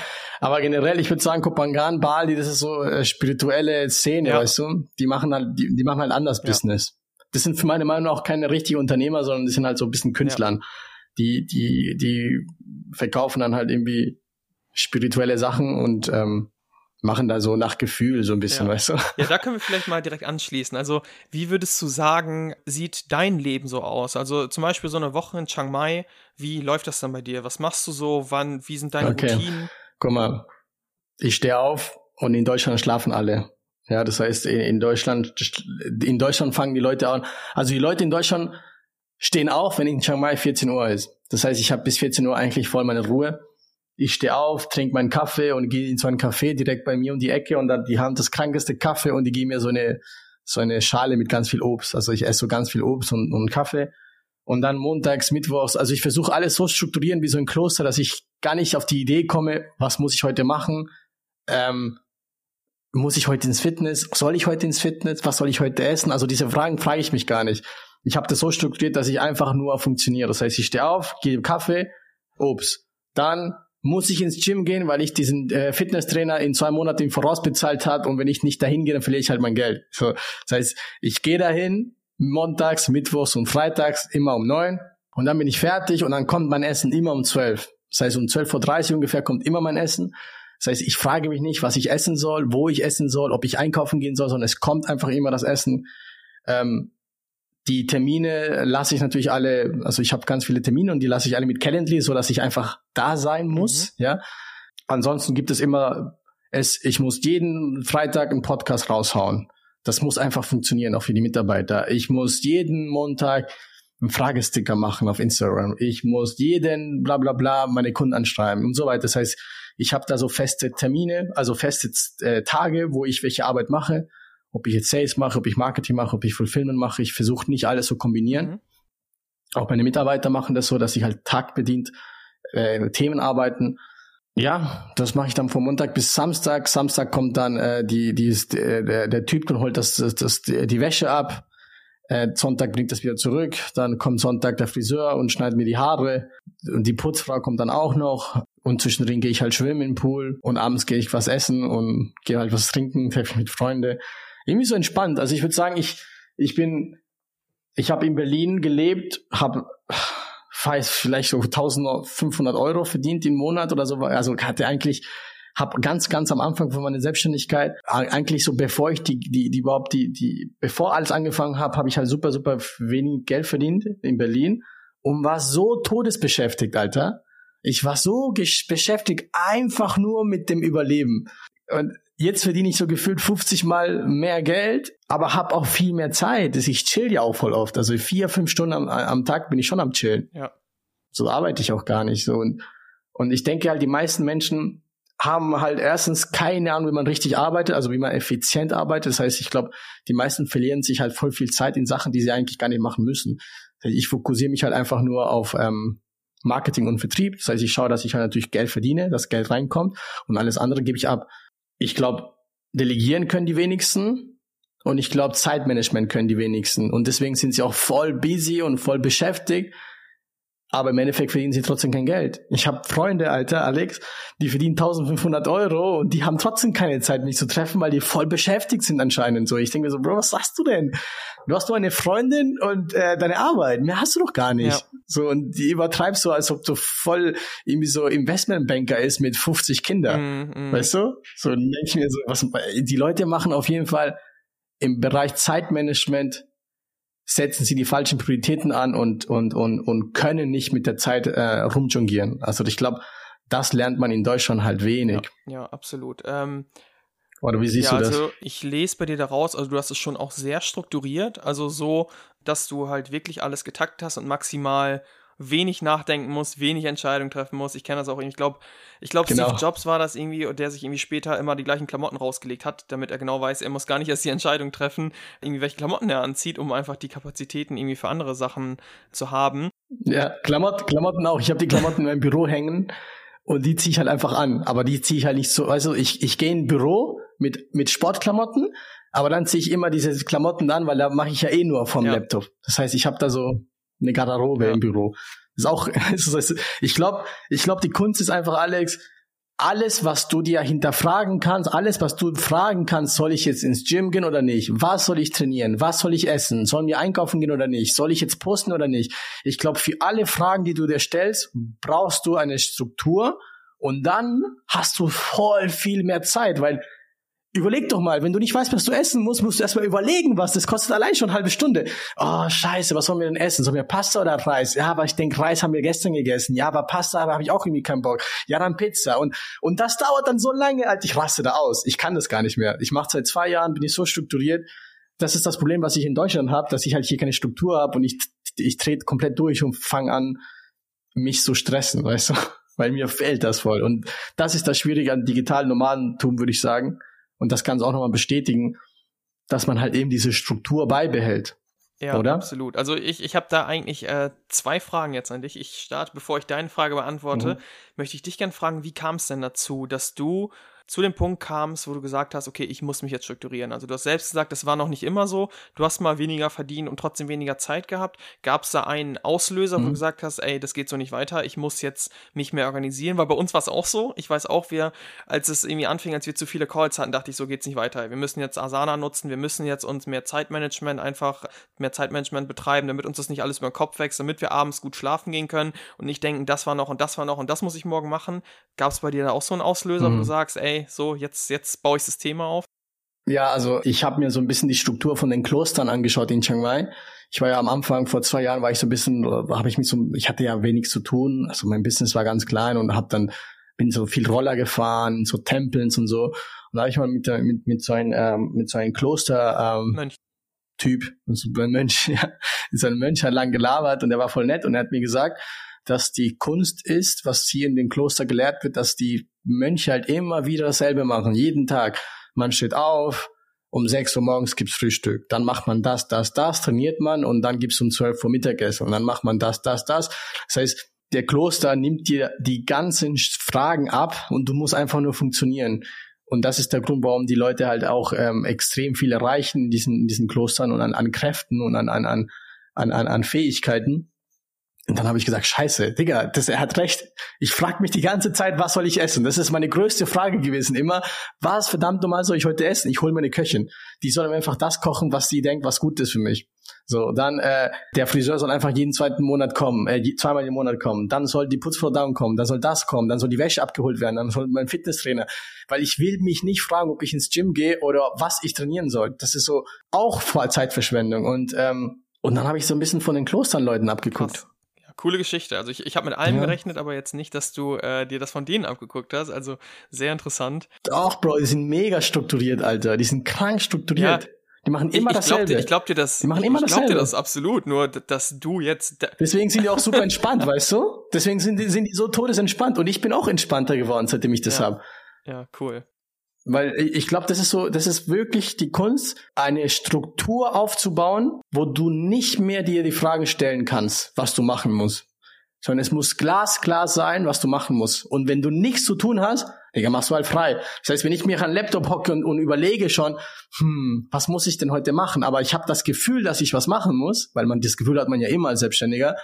aber generell, ich würde sagen, Kopangan, Bali, das ist so äh, spirituelle Szene, weißt du? Die machen halt, die, die machen halt anders Business. Das sind für meine Meinung auch keine richtigen Unternehmer, sondern die sind halt so ein bisschen Künstlern. Die, die, die verkaufen dann halt irgendwie spirituelle Sachen und ähm, machen da so nach Gefühl so ein bisschen, ja. weißt du? Ja, da können wir vielleicht mal direkt anschließen. Also, wie würdest du sagen, sieht dein Leben so aus? Also zum Beispiel so eine Woche in Chiang Mai, wie läuft das dann bei dir? Was machst du so? Wann, wie sind deine okay. Routinen? Guck mal, ich stehe auf und in Deutschland schlafen alle. Ja, das heißt, in Deutschland, in Deutschland fangen die Leute an. Also die Leute in Deutschland stehen auf, wenn in Chiang Mai 14 Uhr ist. Das heißt, ich habe bis 14 Uhr eigentlich voll meine Ruhe ich stehe auf, trinke meinen Kaffee und gehe in so einen Café direkt bei mir um die Ecke und dann die haben das krankeste Kaffee und die geben mir so eine so eine Schale mit ganz viel Obst. Also ich esse so ganz viel Obst und, und Kaffee. Und dann montags, mittwochs, also ich versuche alles so strukturieren wie so ein Kloster, dass ich gar nicht auf die Idee komme, was muss ich heute machen? Ähm, muss ich heute ins Fitness? Soll ich heute ins Fitness? Was soll ich heute essen? Also diese Fragen frage ich mich gar nicht. Ich habe das so strukturiert, dass ich einfach nur funktioniere. Das heißt, ich stehe auf, gehe Kaffee, Obst. Dann muss ich ins Gym gehen, weil ich diesen äh, Fitnesstrainer in zwei Monaten vorausbezahlt habe und wenn ich nicht dahin gehe, dann verliere ich halt mein Geld. So, das heißt, ich gehe dahin, montags, mittwochs und freitags immer um neun und dann bin ich fertig und dann kommt mein Essen immer um zwölf. Das heißt, um zwölf Uhr dreißig ungefähr kommt immer mein Essen. Das heißt, ich frage mich nicht, was ich essen soll, wo ich essen soll, ob ich einkaufen gehen soll, sondern es kommt einfach immer das Essen. Ähm, die Termine lasse ich natürlich alle, also ich habe ganz viele Termine und die lasse ich alle mit Calendly, so dass ich einfach da sein muss, mhm. ja. Ansonsten gibt es immer es, ich muss jeden Freitag einen Podcast raushauen. Das muss einfach funktionieren, auch für die Mitarbeiter. Ich muss jeden Montag einen Fragesticker machen auf Instagram. Ich muss jeden bla bla bla meine Kunden anschreiben und so weiter. Das heißt, ich habe da so feste Termine, also feste äh, Tage, wo ich welche Arbeit mache ob ich jetzt Sales mache, ob ich Marketing mache, ob ich Fulfillment mache. Ich versuche nicht alles zu kombinieren. Mhm. Auch meine Mitarbeiter machen das so, dass sie halt tagbedient äh, Themen arbeiten. Ja, das mache ich dann von Montag bis Samstag. Samstag kommt dann äh, die, die ist, äh, der, der Typ und holt das, das, das, die Wäsche ab. Äh, Sonntag bringt das wieder zurück. Dann kommt Sonntag der Friseur und schneidet mir die Haare. Und die Putzfrau kommt dann auch noch. Und zwischendrin gehe ich halt schwimmen im Pool. Und abends gehe ich was essen und gehe halt was trinken, treffe mich mit Freunden irgendwie so entspannt. Also ich würde sagen, ich, ich bin, ich habe in Berlin gelebt, habe vielleicht so 1500 Euro verdient im Monat oder so. Also hatte eigentlich, habe ganz, ganz am Anfang von meiner Selbstständigkeit, eigentlich so bevor ich die, die, die überhaupt die, die, bevor alles angefangen habe, habe ich halt super, super wenig Geld verdient in Berlin und war so todesbeschäftigt, Alter. Ich war so beschäftigt, einfach nur mit dem Überleben. Und Jetzt verdiene ich so gefühlt 50 Mal mehr Geld, aber habe auch viel mehr Zeit. Ich chill ja auch voll oft. Also vier, fünf Stunden am, am Tag bin ich schon am Chillen. Ja. So arbeite ich auch gar nicht so. Und, und ich denke halt, die meisten Menschen haben halt erstens keine Ahnung, wie man richtig arbeitet, also wie man effizient arbeitet. Das heißt, ich glaube, die meisten verlieren sich halt voll viel Zeit in Sachen, die sie eigentlich gar nicht machen müssen. Ich fokussiere mich halt einfach nur auf ähm, Marketing und Vertrieb. Das heißt, ich schaue, dass ich halt natürlich Geld verdiene, dass Geld reinkommt und alles andere gebe ich ab ich glaube, delegieren können die wenigsten und ich glaube, Zeitmanagement können die wenigsten. Und deswegen sind sie auch voll busy und voll beschäftigt aber im Endeffekt verdienen sie trotzdem kein Geld. Ich habe Freunde, Alter, Alex, die verdienen 1500 Euro und die haben trotzdem keine Zeit, mich zu treffen, weil die voll beschäftigt sind anscheinend. So, ich denke mir so, Bro, was sagst du denn? Du hast nur eine Freundin und äh, deine Arbeit, mehr hast du doch gar nicht. Ja. So und die übertreibst so, als ob du voll irgendwie so Investmentbanker ist mit 50 Kindern, mm, mm. weißt du? So denke ich mir so, was die Leute machen auf jeden Fall im Bereich Zeitmanagement setzen sie die falschen Prioritäten an und, und, und, und können nicht mit der Zeit äh, rumjongieren. Also ich glaube, das lernt man in Deutschland halt wenig. Ja, ja absolut. Ähm, Oder wie siehst ja, du das? Also ich lese bei dir daraus, also du hast es schon auch sehr strukturiert, also so, dass du halt wirklich alles getackt hast und maximal wenig nachdenken muss, wenig Entscheidungen treffen muss. Ich kenne das auch irgendwie. Ich glaube, ich glaube, genau. Steve Jobs war das irgendwie, der sich irgendwie später immer die gleichen Klamotten rausgelegt hat, damit er genau weiß, er muss gar nicht erst die Entscheidung treffen, irgendwie welche Klamotten er anzieht, um einfach die Kapazitäten irgendwie für andere Sachen zu haben. Ja, Klamott, Klamotten auch. Ich habe die Klamotten in meinem Büro hängen und die ziehe ich halt einfach an. Aber die ziehe ich halt nicht so. Also ich, ich gehe in ein Büro mit, mit Sportklamotten, aber dann ziehe ich immer diese Klamotten an, weil da mache ich ja eh nur vom ja. Laptop. Das heißt, ich habe da so eine Garderobe ja. im Büro. ist auch, ich glaube, ich glaube, die Kunst ist einfach, Alex, alles, was du dir hinterfragen kannst, alles, was du fragen kannst, soll ich jetzt ins Gym gehen oder nicht? Was soll ich trainieren? Was soll ich essen? Sollen wir einkaufen gehen oder nicht? Soll ich jetzt posten oder nicht? Ich glaube, für alle Fragen, die du dir stellst, brauchst du eine Struktur und dann hast du voll viel mehr Zeit, weil Überleg doch mal, wenn du nicht weißt, was du essen musst, musst du erstmal überlegen, was. Das kostet allein schon eine halbe Stunde. Oh, scheiße, was sollen wir denn essen? Sollen wir Pasta oder Reis? Ja, aber ich denke, Reis haben wir gestern gegessen. Ja, aber Pasta aber habe ich auch irgendwie keinen Bock. Ja, dann Pizza. Und, und das dauert dann so lange, Alter, ich raste da aus. Ich kann das gar nicht mehr. Ich mache seit zwei Jahren, bin ich so strukturiert. Das ist das Problem, was ich in Deutschland habe, dass ich halt hier keine Struktur habe und ich, ich trete komplett durch und fange an, mich zu stressen, weißt du? Weil mir fehlt das voll. Und das ist das Schwierige an digitalen Nomadentum, würde ich sagen und das kann es auch nochmal bestätigen, dass man halt eben diese Struktur beibehält. Ja, oder? absolut. Also ich, ich habe da eigentlich äh, zwei Fragen jetzt an dich. Ich starte, bevor ich deine Frage beantworte, mhm. möchte ich dich gerne fragen, wie kam es denn dazu, dass du zu dem Punkt kamst, wo du gesagt hast, okay, ich muss mich jetzt strukturieren. Also du hast selbst gesagt, das war noch nicht immer so. Du hast mal weniger verdient und trotzdem weniger Zeit gehabt. Gab es da einen Auslöser, mhm. wo du gesagt hast, ey, das geht so nicht weiter, ich muss jetzt mich mehr organisieren? Weil bei uns war es auch so. Ich weiß auch, wir, als es irgendwie anfing, als wir zu viele Calls hatten, dachte ich, so geht's nicht weiter. Wir müssen jetzt Asana nutzen, wir müssen jetzt uns mehr Zeitmanagement einfach, mehr Zeitmanagement betreiben, damit uns das nicht alles über den Kopf wächst, damit wir abends gut schlafen gehen können und nicht denken, das war noch und das war noch und das muss ich morgen machen. Gab es bei dir da auch so einen Auslöser, mhm. wo du sagst, ey, so, jetzt, jetzt baue ich das Thema auf? Ja, also ich habe mir so ein bisschen die Struktur von den Klostern angeschaut in Chiang Mai. Ich war ja am Anfang, vor zwei Jahren war ich so ein bisschen, habe ich mich so, ich hatte ja wenig zu tun, also mein Business war ganz klein und habe dann bin so viel Roller gefahren, so Tempels und so. Und da habe ich mal mit, mit, mit so einem ähm, mit so einem Kloster ähm, Mönch. Typ, so ein Mönch, ja, so ein Mönch hat lang gelabert und der war voll nett und er hat mir gesagt, dass die Kunst ist, was hier in dem Kloster gelehrt wird, dass die Mönche halt immer wieder dasselbe machen, jeden Tag. Man steht auf, um 6 Uhr morgens gibt's Frühstück, dann macht man das, das, das, trainiert man und dann gibt's um 12 Uhr Mittagessen und dann macht man das, das, das. Das heißt, der Kloster nimmt dir die ganzen Fragen ab und du musst einfach nur funktionieren. Und das ist der Grund, warum die Leute halt auch ähm, extrem viel erreichen in diesen, in diesen Klostern und an, an Kräften und an, an, an, an, an Fähigkeiten. Und dann habe ich gesagt, scheiße, Digga, das, er hat recht. Ich frage mich die ganze Zeit, was soll ich essen? Das ist meine größte Frage gewesen immer. Was verdammt normal soll ich heute essen? Ich hole mir eine Köchin. Die soll mir einfach das kochen, was sie denkt, was gut ist für mich. So, dann äh, der Friseur soll einfach jeden zweiten Monat kommen, äh, zweimal im Monat kommen. Dann soll die Putzfrau down kommen, dann soll das kommen, dann soll die Wäsche abgeholt werden, dann soll mein Fitnesstrainer. Weil ich will mich nicht fragen, ob ich ins Gym gehe oder was ich trainieren soll. Das ist so auch Zeitverschwendung. Und ähm, und dann habe ich so ein bisschen von den Klosternleuten abgeguckt. Krass. Coole Geschichte. Also ich, ich habe mit allem ja. gerechnet, aber jetzt nicht, dass du äh, dir das von denen abgeguckt hast. Also sehr interessant. Doch, Bro, die sind mega strukturiert, Alter. Die sind krank strukturiert. Ja. Die machen immer ich, ich dasselbe. Glaub dir, ich glaub dir das. Die machen immer ich dasselbe. Ich glaub dir das absolut. Nur, dass du jetzt. Deswegen sind die auch super entspannt, weißt du? Deswegen sind die, sind die so todesentspannt. Und ich bin auch entspannter geworden, seitdem ich das ja. habe. Ja, cool. Weil ich glaube, das ist so, das ist wirklich die Kunst, eine Struktur aufzubauen, wo du nicht mehr dir die Fragen stellen kannst, was du machen musst. Sondern es muss glasklar sein, was du machen musst. Und wenn du nichts zu tun hast, Digga, machst du halt frei. Das heißt, wenn ich mir an Laptop hocke und, und überlege schon, hm, was muss ich denn heute machen? Aber ich habe das Gefühl, dass ich was machen muss, weil man das Gefühl hat man ja immer als Selbstständiger.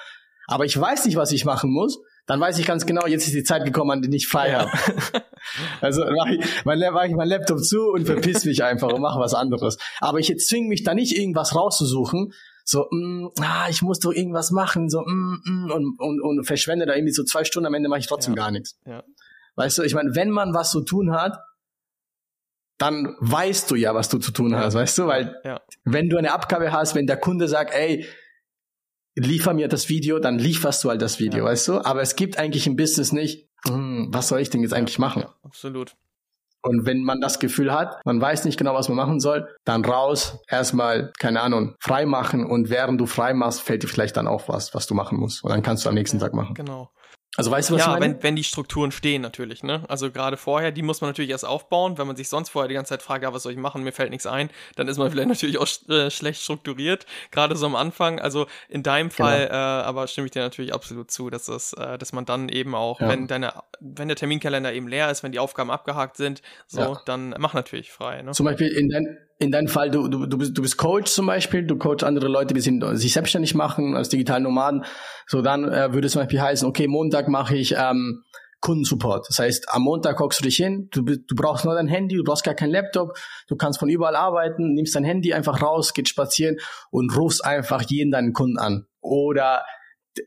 Aber ich weiß nicht, was ich machen muss dann weiß ich ganz genau, jetzt ist die Zeit gekommen, an die ich frei habe. also mache ich, mein, mach ich mein Laptop zu und verpiss mich einfach und mache was anderes. Aber ich zwinge mich da nicht irgendwas rauszusuchen, so, mm, ah, ich muss doch irgendwas machen, so, mm, mm, und, und, und verschwende da irgendwie so zwei Stunden, am Ende mache ich trotzdem ja. gar nichts. Ja. Weißt du, ich meine, wenn man was zu tun hat, dann weißt du ja, was du zu tun hast, weißt du, weil ja. wenn du eine Abgabe hast, wenn der Kunde sagt, ey, liefer mir das Video, dann lieferst du halt das Video, ja. weißt du? Aber es gibt eigentlich im Business nicht, hm, was soll ich denn jetzt eigentlich machen? Ja, absolut. Und wenn man das Gefühl hat, man weiß nicht genau, was man machen soll, dann raus, erstmal, keine Ahnung, frei machen und während du frei machst, fällt dir vielleicht dann auch was, was du machen musst. Und dann kannst du am nächsten ja, Tag machen. Genau. Also weißt du, was ja, ich meine? Wenn, wenn die Strukturen stehen natürlich, ne? Also gerade vorher, die muss man natürlich erst aufbauen. Wenn man sich sonst vorher die ganze Zeit fragt, ja, was soll ich machen, mir fällt nichts ein, dann ist man vielleicht natürlich auch äh, schlecht strukturiert, gerade so am Anfang. Also in deinem genau. Fall, genau. äh, aber stimme ich dir natürlich absolut zu, dass das, äh, dass man dann eben auch, ja. wenn deine, wenn der Terminkalender eben leer ist, wenn die Aufgaben abgehakt sind, so, ja. dann mach natürlich frei. Ne? Zum Beispiel in, dein, in deinem Fall, du, du, du, bist, du bist Coach zum Beispiel, du coach andere Leute, die sich selbstständig machen als digitalen Nomaden. So, dann äh, würde es zum Beispiel heißen, okay, Montag mache ich ähm, Kundensupport. Das heißt, am Montag hockst du dich hin, du, du brauchst nur dein Handy, du brauchst gar keinen Laptop, du kannst von überall arbeiten, nimmst dein Handy einfach raus, geht spazieren und rufst einfach jeden deinen Kunden an. Oder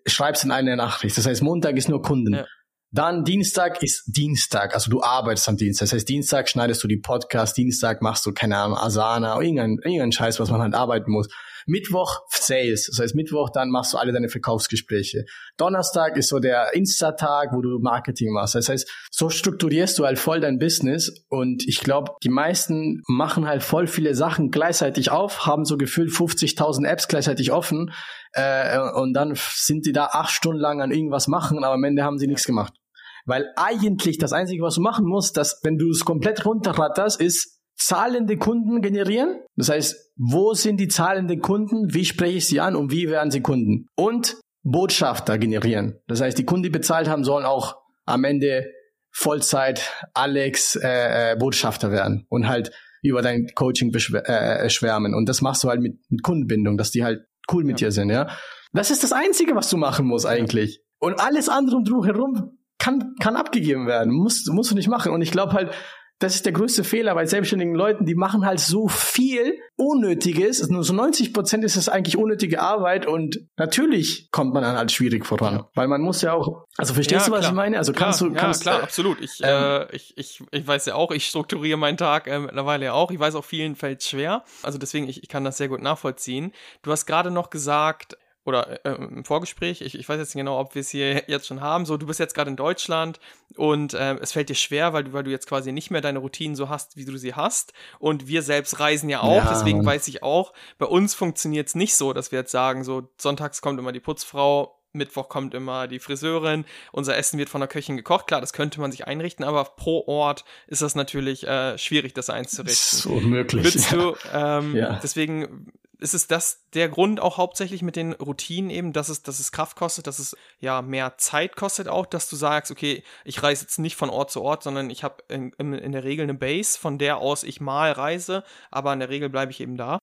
schreibst in eine Nachricht. Das heißt, Montag ist nur Kunden. Ja. Dann Dienstag ist Dienstag, also du arbeitest am Dienstag. Das heißt, Dienstag schneidest du die Podcast, Dienstag machst du, keine Ahnung, Asana, irgendein, irgendein Scheiß, was man halt arbeiten muss. Mittwoch Sales, das heißt Mittwoch, dann machst du alle deine Verkaufsgespräche. Donnerstag ist so der Insta-Tag, wo du Marketing machst. Das heißt, so strukturierst du halt voll dein Business und ich glaube, die meisten machen halt voll viele Sachen gleichzeitig auf, haben so gefühlt 50.000 Apps gleichzeitig offen äh, und dann sind die da acht Stunden lang an irgendwas machen, aber am Ende haben sie nichts gemacht. Weil eigentlich das Einzige, was du machen musst, dass wenn du es komplett runterratterst, ist zahlende Kunden generieren. Das heißt, wo sind die zahlenden Kunden? Wie spreche ich sie an und wie werden sie Kunden? Und Botschafter generieren. Das heißt, die Kunden, die bezahlt haben, sollen auch am Ende Vollzeit Alex äh, äh Botschafter werden und halt über dein Coaching äh, schwärmen. Und das machst du halt mit, mit Kundenbindung, dass die halt cool mit ja. dir sind, ja. Das ist das Einzige, was du machen musst eigentlich. Und alles andere drumherum kann, kann abgegeben werden. Musst, musst du nicht machen. Und ich glaube halt, das ist der größte Fehler bei selbstständigen Leuten. Die machen halt so viel Unnötiges. Nur so 90 Prozent ist es eigentlich unnötige Arbeit und natürlich kommt man dann halt schwierig voran. Weil man muss ja auch, also verstehst ja, du, was klar. ich meine? Also kannst klar, du, kannst, ja, klar, äh, absolut. Ich, ähm, äh, ich, ich, ich weiß ja auch, ich strukturiere meinen Tag äh, mittlerweile ja auch. Ich weiß auch, vielen fällt schwer. Also deswegen, ich, ich kann das sehr gut nachvollziehen. Du hast gerade noch gesagt, oder äh, im Vorgespräch, ich, ich weiß jetzt nicht genau, ob wir es hier jetzt schon haben, so du bist jetzt gerade in Deutschland und äh, es fällt dir schwer, weil du, weil du jetzt quasi nicht mehr deine Routinen so hast, wie du sie hast und wir selbst reisen ja auch, ja, deswegen weiß ich auch, bei uns funktioniert es nicht so, dass wir jetzt sagen, so sonntags kommt immer die Putzfrau, Mittwoch kommt immer die Friseurin, unser Essen wird von der Köchin gekocht. Klar, das könnte man sich einrichten, aber pro Ort ist das natürlich äh, schwierig, das einzurichten. Das ist unmöglich. Ja. du, ähm, ja. deswegen ist es das der Grund auch hauptsächlich mit den Routinen eben, dass es, dass es Kraft kostet, dass es ja mehr Zeit kostet auch, dass du sagst, okay, ich reise jetzt nicht von Ort zu Ort, sondern ich habe in, in, der Regel eine Base, von der aus ich mal reise, aber in der Regel bleibe ich eben da.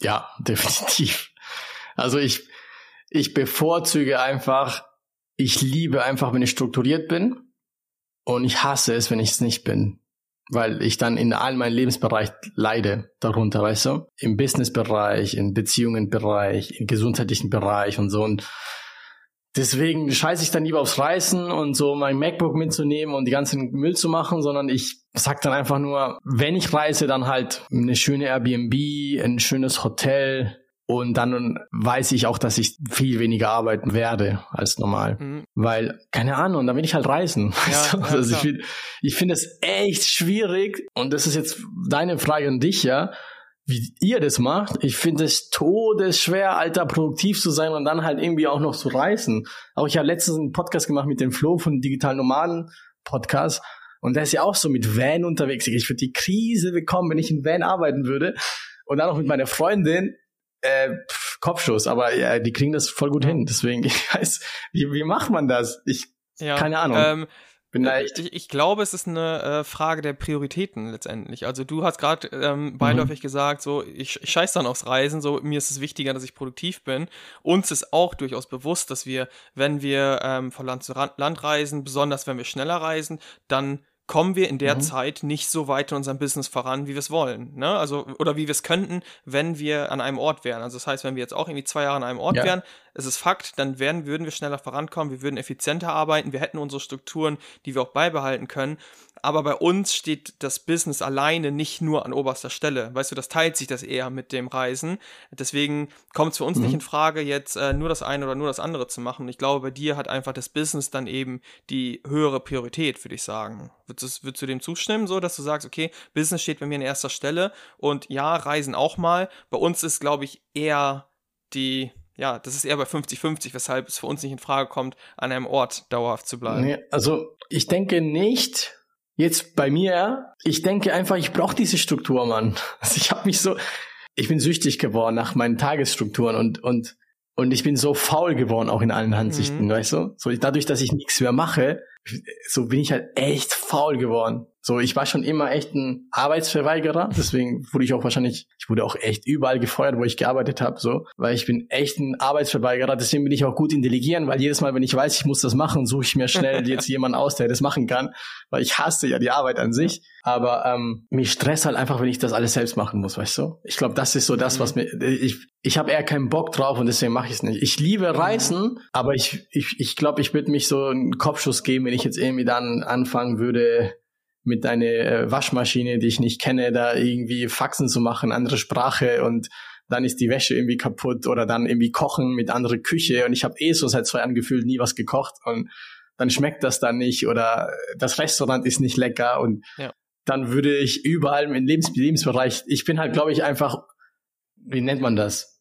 Ja, definitiv. Also ich, ich bevorzuge einfach, ich liebe einfach, wenn ich strukturiert bin und ich hasse es, wenn ich es nicht bin weil ich dann in all meinen Lebensbereich leide darunter, weißt du? Im Businessbereich, im Beziehungenbereich, im gesundheitlichen Bereich und so. Und deswegen scheiße ich dann lieber aufs Reisen und so mein MacBook mitzunehmen und die ganzen Müll zu machen, sondern ich sag dann einfach nur, wenn ich reise, dann halt eine schöne Airbnb, ein schönes Hotel, und dann weiß ich auch, dass ich viel weniger arbeiten werde als normal. Mhm. Weil, keine Ahnung, dann will ich halt reisen. Ja, ja, also ich finde ich finde es echt schwierig. Und das ist jetzt deine Frage an dich, ja. Wie ihr das macht. Ich finde es todesschwer, alter, produktiv zu sein und dann halt irgendwie auch noch zu reisen. Auch ich habe letztens einen Podcast gemacht mit dem Flo von Digital Nomaden Podcast. Und der ist ja auch so mit Van unterwegs. Ich würde die Krise bekommen, wenn ich in Van arbeiten würde. Und dann noch mit meiner Freundin äh, pff, Kopfschuss, aber ja, die kriegen das voll gut hin. Deswegen, ich weiß, wie, wie macht man das? Ich, ja, keine Ahnung. Ähm, bin da echt. Ich, ich glaube, es ist eine äh, Frage der Prioritäten letztendlich. Also du hast gerade ähm, beiläufig mhm. gesagt, so ich, ich scheiß dann aufs Reisen, so mir ist es wichtiger, dass ich produktiv bin. Uns ist auch durchaus bewusst, dass wir, wenn wir ähm, von Land zu Land reisen, besonders wenn wir schneller reisen, dann kommen wir in der mhm. Zeit nicht so weit in unserem Business voran, wie wir es wollen. Ne? Also, oder wie wir es könnten, wenn wir an einem Ort wären. Also das heißt, wenn wir jetzt auch irgendwie zwei Jahre an einem Ort ja. wären, es ist Fakt, dann werden, würden wir schneller vorankommen, wir würden effizienter arbeiten, wir hätten unsere Strukturen, die wir auch beibehalten können. Aber bei uns steht das Business alleine nicht nur an oberster Stelle. Weißt du, das teilt sich das eher mit dem Reisen. Deswegen kommt es für uns mhm. nicht in Frage, jetzt äh, nur das eine oder nur das andere zu machen. Ich glaube, bei dir hat einfach das Business dann eben die höhere Priorität, würde ich sagen. Würdest, würdest du dem zustimmen, so dass du sagst, okay, Business steht bei mir an erster Stelle und ja, Reisen auch mal. Bei uns ist, glaube ich, eher die ja, das ist eher bei 50-50, weshalb es für uns nicht in Frage kommt, an einem Ort dauerhaft zu bleiben. Nee, also ich denke nicht, jetzt bei mir, ich denke einfach, ich brauche diese Struktur, Mann. Also ich habe mich so, ich bin süchtig geworden nach meinen Tagesstrukturen und, und, und ich bin so faul geworden, auch in allen Ansichten, mhm. weißt du? So dadurch, dass ich nichts mehr mache, so bin ich halt echt faul geworden. So, ich war schon immer echt ein Arbeitsverweigerer, deswegen wurde ich auch wahrscheinlich, ich wurde auch echt überall gefeuert, wo ich gearbeitet habe, so, weil ich bin echt ein Arbeitsverweigerer, deswegen bin ich auch gut in Delegieren, weil jedes Mal, wenn ich weiß, ich muss das machen, suche ich mir schnell jetzt jemanden aus, der das machen kann, weil ich hasse ja die Arbeit an sich, aber ähm, mich stresst halt einfach, wenn ich das alles selbst machen muss, weißt du? Ich glaube, das ist so das, was mir, ich, ich habe eher keinen Bock drauf und deswegen mache ich es nicht. Ich liebe Reisen, aber ich, ich, ich glaube, ich würde mich so einen Kopfschuss geben, wenn ich jetzt irgendwie dann anfangen würde, mit einer äh, Waschmaschine, die ich nicht kenne, da irgendwie Faxen zu machen, andere Sprache und dann ist die Wäsche irgendwie kaputt oder dann irgendwie kochen mit anderer Küche und ich habe eh so seit zwei Jahren gefühlt nie was gekocht und dann schmeckt das dann nicht oder das Restaurant ist nicht lecker und ja. dann würde ich überall im Lebens Lebensbereich, ich bin halt glaube ich einfach, wie nennt man das?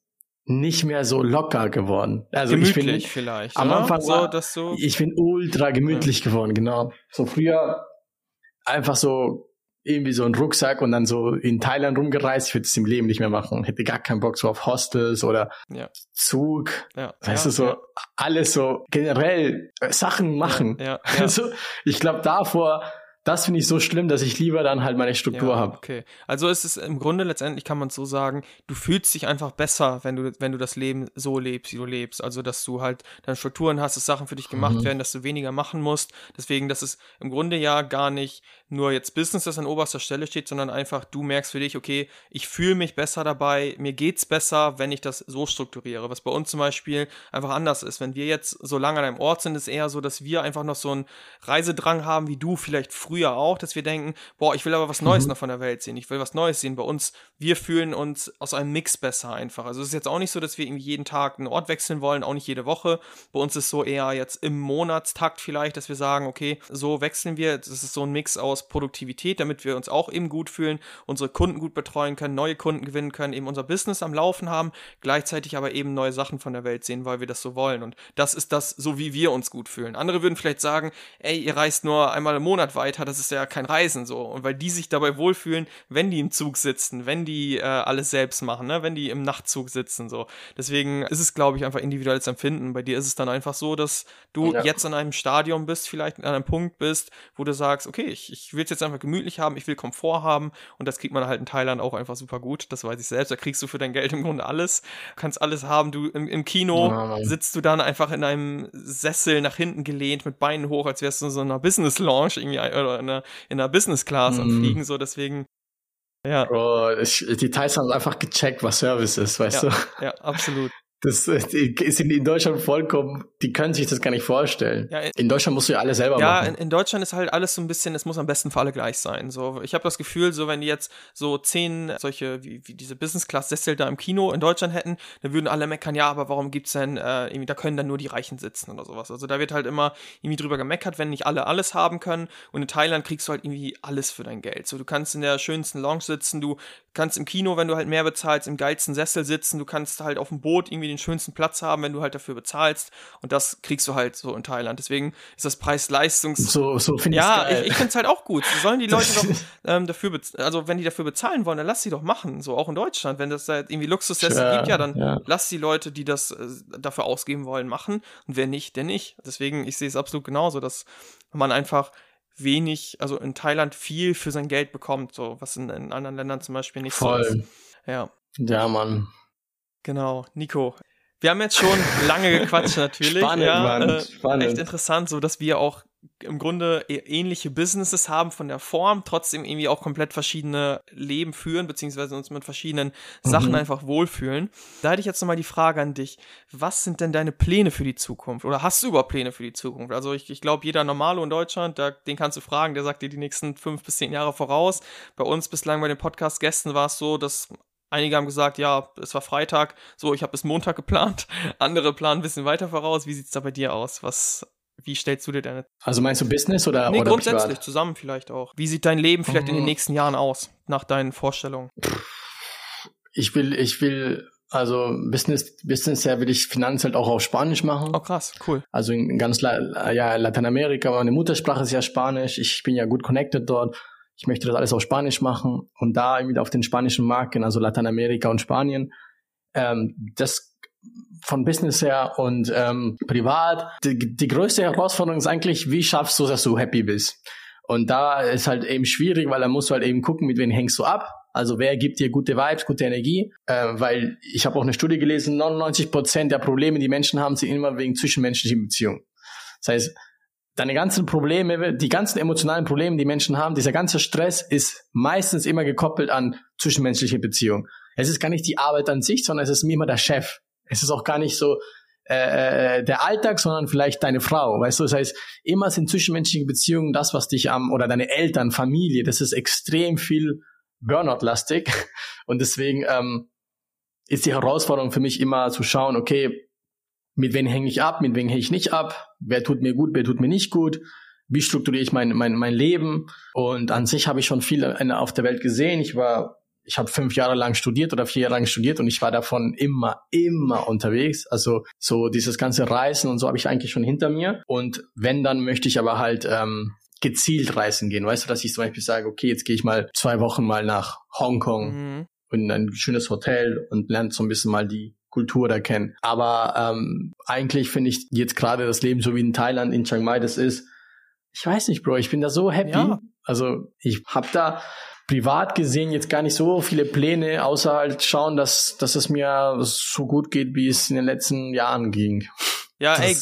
nicht mehr so locker geworden. Also gemütlich ich bin, vielleicht. Am oder? Anfang war, so ich bin ultra gemütlich ja. geworden, genau. So früher einfach so irgendwie so ein Rucksack und dann so in Thailand rumgereist. Ich würde es im Leben nicht mehr machen. Hätte gar keinen Bock so auf Hostels oder ja. Zug. Ja. Weißt ja, du, so alles so generell äh, Sachen machen. Ja, Also ich glaube davor das finde ich so schlimm, dass ich lieber dann halt meine Struktur ja, habe. Okay. Also ist es im Grunde letztendlich kann man so sagen, du fühlst dich einfach besser, wenn du, wenn du das Leben so lebst, wie du lebst. Also, dass du halt deine Strukturen hast, dass Sachen für dich gemacht mhm. werden, dass du weniger machen musst. Deswegen, dass es im Grunde ja gar nicht nur jetzt Business, das an oberster Stelle steht, sondern einfach du merkst für dich, okay, ich fühle mich besser dabei, mir geht's besser, wenn ich das so strukturiere. Was bei uns zum Beispiel einfach anders ist. Wenn wir jetzt so lange an einem Ort sind, ist eher so, dass wir einfach noch so einen Reisedrang haben, wie du vielleicht früher auch, dass wir denken, boah, ich will aber was Neues mhm. noch von der Welt sehen. Ich will was Neues sehen. Bei uns, wir fühlen uns aus einem Mix besser einfach. Also es ist jetzt auch nicht so, dass wir irgendwie jeden Tag einen Ort wechseln wollen, auch nicht jede Woche. Bei uns ist so eher jetzt im Monatstakt vielleicht, dass wir sagen, okay, so wechseln wir. Das ist so ein Mix aus aus Produktivität, damit wir uns auch eben gut fühlen, unsere Kunden gut betreuen können, neue Kunden gewinnen können, eben unser Business am Laufen haben, gleichzeitig aber eben neue Sachen von der Welt sehen, weil wir das so wollen. Und das ist das, so wie wir uns gut fühlen. Andere würden vielleicht sagen, ey, ihr reist nur einmal im Monat weiter, das ist ja kein Reisen so. Und weil die sich dabei wohlfühlen, wenn die im Zug sitzen, wenn die äh, alles selbst machen, ne? wenn die im Nachtzug sitzen so. Deswegen ist es, glaube ich, einfach individuelles Empfinden. Bei dir ist es dann einfach so, dass du ja. jetzt an einem Stadium bist, vielleicht an einem Punkt bist, wo du sagst, okay, ich, ich will es jetzt einfach gemütlich haben, ich will Komfort haben und das kriegt man halt in Thailand auch einfach super gut, das weiß ich selbst, da kriegst du für dein Geld im Grunde alles, kannst alles haben, du im, im Kino ja. sitzt du dann einfach in einem Sessel nach hinten gelehnt mit Beinen hoch, als wärst du in so einer Business Lounge irgendwie oder in einer, in einer Business Class mhm. am Fliegen, so deswegen ja. Bro, ich, die Thais haben einfach gecheckt, was Service ist, weißt ja, du? Ja, absolut. Das ist in Deutschland vollkommen, die können sich das gar nicht vorstellen. Ja, in Deutschland musst du ja alles selber ja, machen. Ja, in, in, Deutschland ist halt alles so ein bisschen, es muss am besten für alle gleich sein. So, ich habe das Gefühl, so wenn die jetzt so zehn solche, wie, wie diese Business-Class-Sessel da im Kino in Deutschland hätten, dann würden alle meckern, ja, aber warum gibt's denn, äh, irgendwie, da können dann nur die Reichen sitzen oder sowas. Also da wird halt immer irgendwie drüber gemeckert, wenn nicht alle alles haben können. Und in Thailand kriegst du halt irgendwie alles für dein Geld. So, du kannst in der schönsten Lounge sitzen, du kannst im Kino, wenn du halt mehr bezahlst, im geilsten Sessel sitzen, du kannst halt auf dem Boot irgendwie den schönsten Platz haben, wenn du halt dafür bezahlst und das kriegst du halt so in Thailand. Deswegen ist das Preis-Leistungs... So, so finde ja, ich Ja, ich, ich finde es halt auch gut. sollen die Leute doch ähm, dafür, also wenn die dafür bezahlen wollen, dann lass sie doch machen, so auch in Deutschland. Wenn das halt irgendwie Luxussessel ja, gibt, ja, dann ja. lass die Leute, die das äh, dafür ausgeben wollen, machen und wer nicht, der nicht. Deswegen, ich sehe es absolut genauso, dass man einfach wenig, also in Thailand viel für sein Geld bekommt, so was in, in anderen Ländern zum Beispiel nicht Voll. so ist. Ja. Ja, Mann. Genau, Nico. Wir haben jetzt schon lange gequatscht natürlich. Spannend, ja, Mann. Äh, Spannend. Echt interessant, so dass wir auch im Grunde e-, ähnliche Businesses haben von der Form, trotzdem irgendwie auch komplett verschiedene Leben führen, beziehungsweise uns mit verschiedenen mhm. Sachen einfach wohlfühlen. Da hätte ich jetzt nochmal die Frage an dich. Was sind denn deine Pläne für die Zukunft? Oder hast du überhaupt Pläne für die Zukunft? Also ich, ich glaube, jeder Normalo in Deutschland, da, den kannst du fragen, der sagt dir die nächsten fünf bis zehn Jahre voraus. Bei uns bislang bei den Podcast-Gästen war es so, dass Einige haben gesagt, ja, es war Freitag, so, ich habe bis Montag geplant. Andere planen ein bisschen weiter voraus. Wie sieht's da bei dir aus? Was wie stellst du dir deine. Also meinst du Business oder, nee, oder grundsätzlich privat? zusammen vielleicht auch. Wie sieht dein Leben vielleicht mhm. in den mhm. nächsten Jahren aus, nach deinen Vorstellungen? Ich will, ich will, also Business, Business ja will ich finanziell auch auf Spanisch machen. Oh krass, cool. Also in ganz La ja, Lateinamerika, meine Muttersprache ist ja Spanisch, ich bin ja gut connected dort. Ich möchte das alles auf Spanisch machen und da irgendwie auf den spanischen Markt gehen, also Lateinamerika und Spanien. Ähm, das von Business her und ähm, privat. Die, die größte Herausforderung ist eigentlich, wie schaffst du, dass du happy bist? Und da ist halt eben schwierig, weil da musst du halt eben gucken, mit wem hängst du ab. Also wer gibt dir gute Vibes, gute Energie? Äh, weil ich habe auch eine Studie gelesen, 99 Prozent der Probleme, die Menschen haben, sind immer wegen zwischenmenschlichen Beziehungen. Das heißt, deine ganzen Probleme, die ganzen emotionalen Probleme, die Menschen haben, dieser ganze Stress ist meistens immer gekoppelt an zwischenmenschliche Beziehungen. Es ist gar nicht die Arbeit an sich, sondern es ist immer der Chef, es ist auch gar nicht so äh, äh, der Alltag, sondern vielleicht deine Frau. Weißt du, das heißt, immer sind zwischenmenschliche Beziehungen das, was dich am, oder deine Eltern, Familie, das ist extrem viel Burnout-lastig. Und deswegen ähm, ist die Herausforderung für mich immer zu schauen, okay, mit wem hänge ich ab, mit wem hänge ich nicht ab, wer tut mir gut, wer tut mir nicht gut, wie strukturiere ich mein, mein, mein Leben. Und an sich habe ich schon viel auf der Welt gesehen. Ich war ich habe fünf Jahre lang studiert oder vier Jahre lang studiert und ich war davon immer, immer unterwegs. Also so dieses ganze Reisen und so habe ich eigentlich schon hinter mir. Und wenn, dann möchte ich aber halt ähm, gezielt reisen gehen. Weißt du, dass ich zum Beispiel sage, okay, jetzt gehe ich mal zwei Wochen mal nach Hongkong mhm. in ein schönes Hotel und lerne so ein bisschen mal die Kultur da kennen. Aber ähm, eigentlich finde ich jetzt gerade das Leben so wie in Thailand, in Chiang Mai das ist, ich weiß nicht, Bro, ich bin da so happy. Ja. Also ich habe da privat gesehen jetzt gar nicht so viele Pläne, außer halt schauen, dass, dass es mir so gut geht, wie es in den letzten Jahren ging. Ja, das, ey,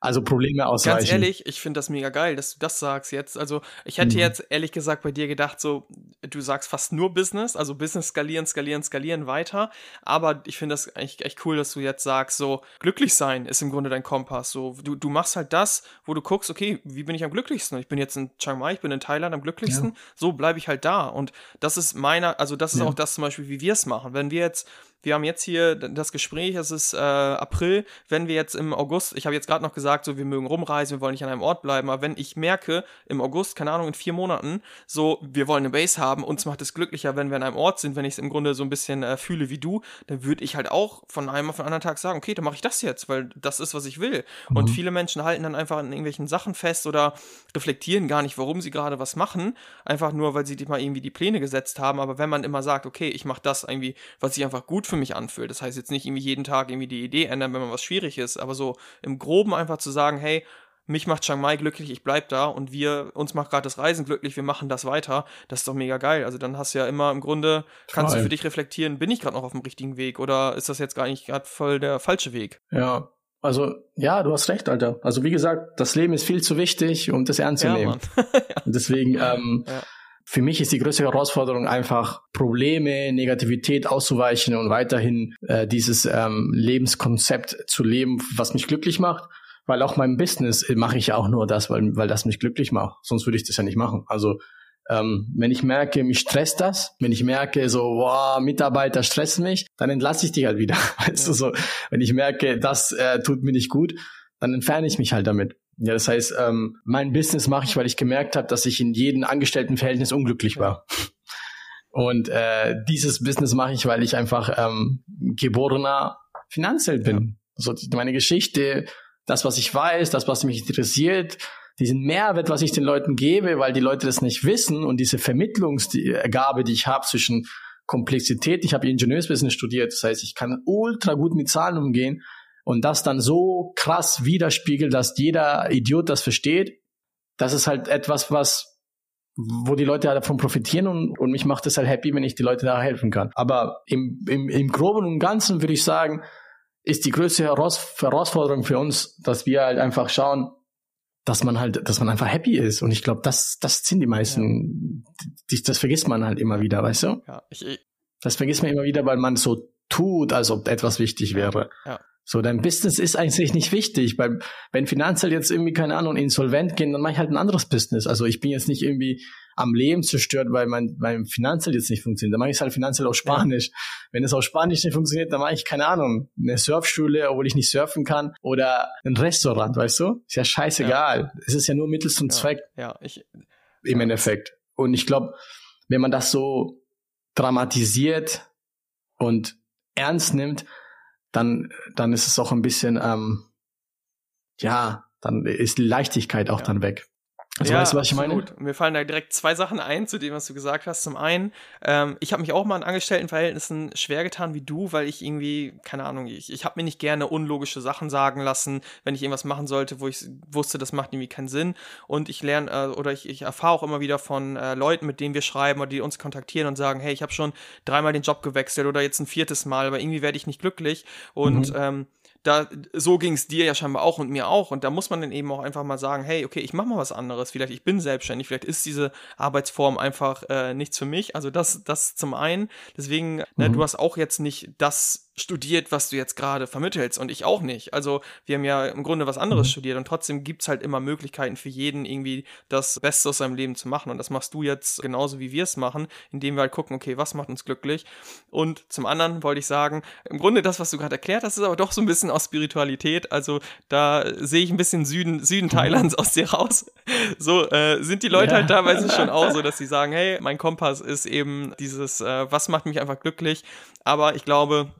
also Probleme ausweichen. Ganz ehrlich, ich finde das mega geil, dass du das sagst jetzt. Also ich hätte mhm. jetzt ehrlich gesagt bei dir gedacht, so, du sagst fast nur Business, also Business skalieren, skalieren, skalieren weiter. Aber ich finde das eigentlich echt cool, dass du jetzt sagst, so, glücklich sein ist im Grunde dein Kompass. So, du, du machst halt das, wo du guckst, okay, wie bin ich am glücklichsten? Ich bin jetzt in Chiang Mai, ich bin in Thailand am glücklichsten. Ja. So bleibe ich halt da. Und das ist meiner, also das ist ja. auch das zum Beispiel, wie wir es machen. Wenn wir jetzt wir haben jetzt hier das Gespräch, es ist äh, April, wenn wir jetzt im August, ich habe jetzt gerade noch gesagt, so wir mögen rumreisen, wir wollen nicht an einem Ort bleiben, aber wenn ich merke, im August, keine Ahnung, in vier Monaten, so, wir wollen eine Base haben, uns macht es glücklicher, wenn wir an einem Ort sind, wenn ich es im Grunde so ein bisschen äh, fühle wie du, dann würde ich halt auch von einem auf den anderen Tag sagen, okay, dann mache ich das jetzt, weil das ist, was ich will. Mhm. Und viele Menschen halten dann einfach an irgendwelchen Sachen fest oder reflektieren gar nicht, warum sie gerade was machen, einfach nur, weil sie mal irgendwie die Pläne gesetzt haben, aber wenn man immer sagt, okay, ich mache das irgendwie, was sich einfach gut für mich anfühlt. Das heißt jetzt nicht irgendwie jeden Tag irgendwie die Idee ändern, wenn man was schwierig ist, aber so im Groben einfach zu sagen, hey, mich macht Chiang Mai glücklich, ich bleib da und wir, uns macht gerade das Reisen glücklich, wir machen das weiter. Das ist doch mega geil. Also dann hast du ja immer im Grunde, kannst Toll. du für dich reflektieren, bin ich gerade noch auf dem richtigen Weg oder ist das jetzt gar nicht gerade voll der falsche Weg? Ja, also, ja, du hast recht, Alter. Also, wie gesagt, das Leben ist viel zu wichtig, um das ernst zu ja, nehmen. ja. Deswegen, ähm, ja. Für mich ist die größte Herausforderung einfach, Probleme, Negativität auszuweichen und weiterhin äh, dieses ähm, Lebenskonzept zu leben, was mich glücklich macht. Weil auch mein Business mache ich ja auch nur das, weil, weil das mich glücklich macht. Sonst würde ich das ja nicht machen. Also ähm, wenn ich merke, mich stresst das, wenn ich merke, so, wow, Mitarbeiter stressen mich, dann entlasse ich die halt wieder. Weißt du, so, wenn ich merke, das äh, tut mir nicht gut, dann entferne ich mich halt damit. Ja, das heißt, ähm, mein Business mache ich, weil ich gemerkt habe, dass ich in jedem Angestelltenverhältnis unglücklich war. Und äh, dieses Business mache ich, weil ich einfach ähm, geborener Finanzheld bin. Ja. Also meine Geschichte, das, was ich weiß, das, was mich interessiert, diesen Mehrwert, was ich den Leuten gebe, weil die Leute das nicht wissen und diese Vermittlungsgabe, die ich habe zwischen Komplexität. Ich habe Ingenieursbusiness studiert, das heißt, ich kann ultra gut mit Zahlen umgehen und das dann so krass widerspiegelt, dass jeder Idiot das versteht, das ist halt etwas, was wo die Leute davon profitieren und, und mich macht es halt happy, wenn ich die Leute da helfen kann. Aber im, im, im Groben und Ganzen würde ich sagen, ist die größte Heraus Herausforderung für uns, dass wir halt einfach schauen, dass man halt, dass man einfach happy ist. Und ich glaube, das, das sind die meisten, ja. das vergisst man halt immer wieder, weißt du? Ja, ich, das vergisst man immer wieder, weil man so tut, als ob etwas wichtig wäre. Ja. So, dein Business ist eigentlich nicht wichtig, weil wenn finanziell jetzt irgendwie, keine Ahnung, insolvent gehen, dann mache ich halt ein anderes Business. Also ich bin jetzt nicht irgendwie am Leben zerstört, weil mein, mein finanziell jetzt nicht funktioniert. Dann mache ich es halt finanziell auf Spanisch. Ja. Wenn es auf Spanisch nicht funktioniert, dann mache ich, keine Ahnung, eine Surfschule, obwohl ich nicht surfen kann, oder ein Restaurant, weißt du? Ist ja scheißegal. Ja. Es ist ja nur Mittel zum Zweck. Ja, ich. Im Endeffekt. Und ich glaube, wenn man das so dramatisiert und ernst nimmt, dann, dann ist es auch ein bisschen, ähm, ja, dann ist die Leichtigkeit auch ja. dann weg. Also ja, weißt du, was ich meine? Mir fallen da direkt zwei Sachen ein zu dem, was du gesagt hast. Zum einen, ähm, ich habe mich auch mal in Angestelltenverhältnissen schwer getan wie du, weil ich irgendwie, keine Ahnung, ich, ich habe mir nicht gerne unlogische Sachen sagen lassen, wenn ich irgendwas machen sollte, wo ich wusste, das macht irgendwie keinen Sinn. Und ich lerne äh, oder ich, ich erfahre auch immer wieder von äh, Leuten, mit denen wir schreiben oder die uns kontaktieren und sagen, hey, ich habe schon dreimal den Job gewechselt oder jetzt ein viertes Mal, aber irgendwie werde ich nicht glücklich. Und mhm. ähm, da so ging es dir ja scheinbar auch und mir auch und da muss man dann eben auch einfach mal sagen, hey, okay, ich mache mal was anderes, vielleicht ich bin selbstständig, vielleicht ist diese Arbeitsform einfach äh, nichts für mich. Also das das zum einen. Deswegen, ne, mhm. ne, du hast auch jetzt nicht das studiert, was du jetzt gerade vermittelst und ich auch nicht. Also wir haben ja im Grunde was anderes mhm. studiert und trotzdem gibt's halt immer Möglichkeiten für jeden irgendwie das Beste aus seinem Leben zu machen und das machst du jetzt genauso wie wir es machen, indem wir halt gucken, okay, was macht uns glücklich und zum anderen wollte ich sagen, im Grunde das, was du gerade erklärt hast, ist aber doch so ein bisschen aus Spiritualität, also da sehe ich ein bisschen Süden, Süden mhm. Thailands aus dir raus. So äh, sind die Leute ja. halt teilweise schon auch so, dass sie sagen, hey, mein Kompass ist eben dieses, äh, was macht mich einfach glücklich, aber ich glaube,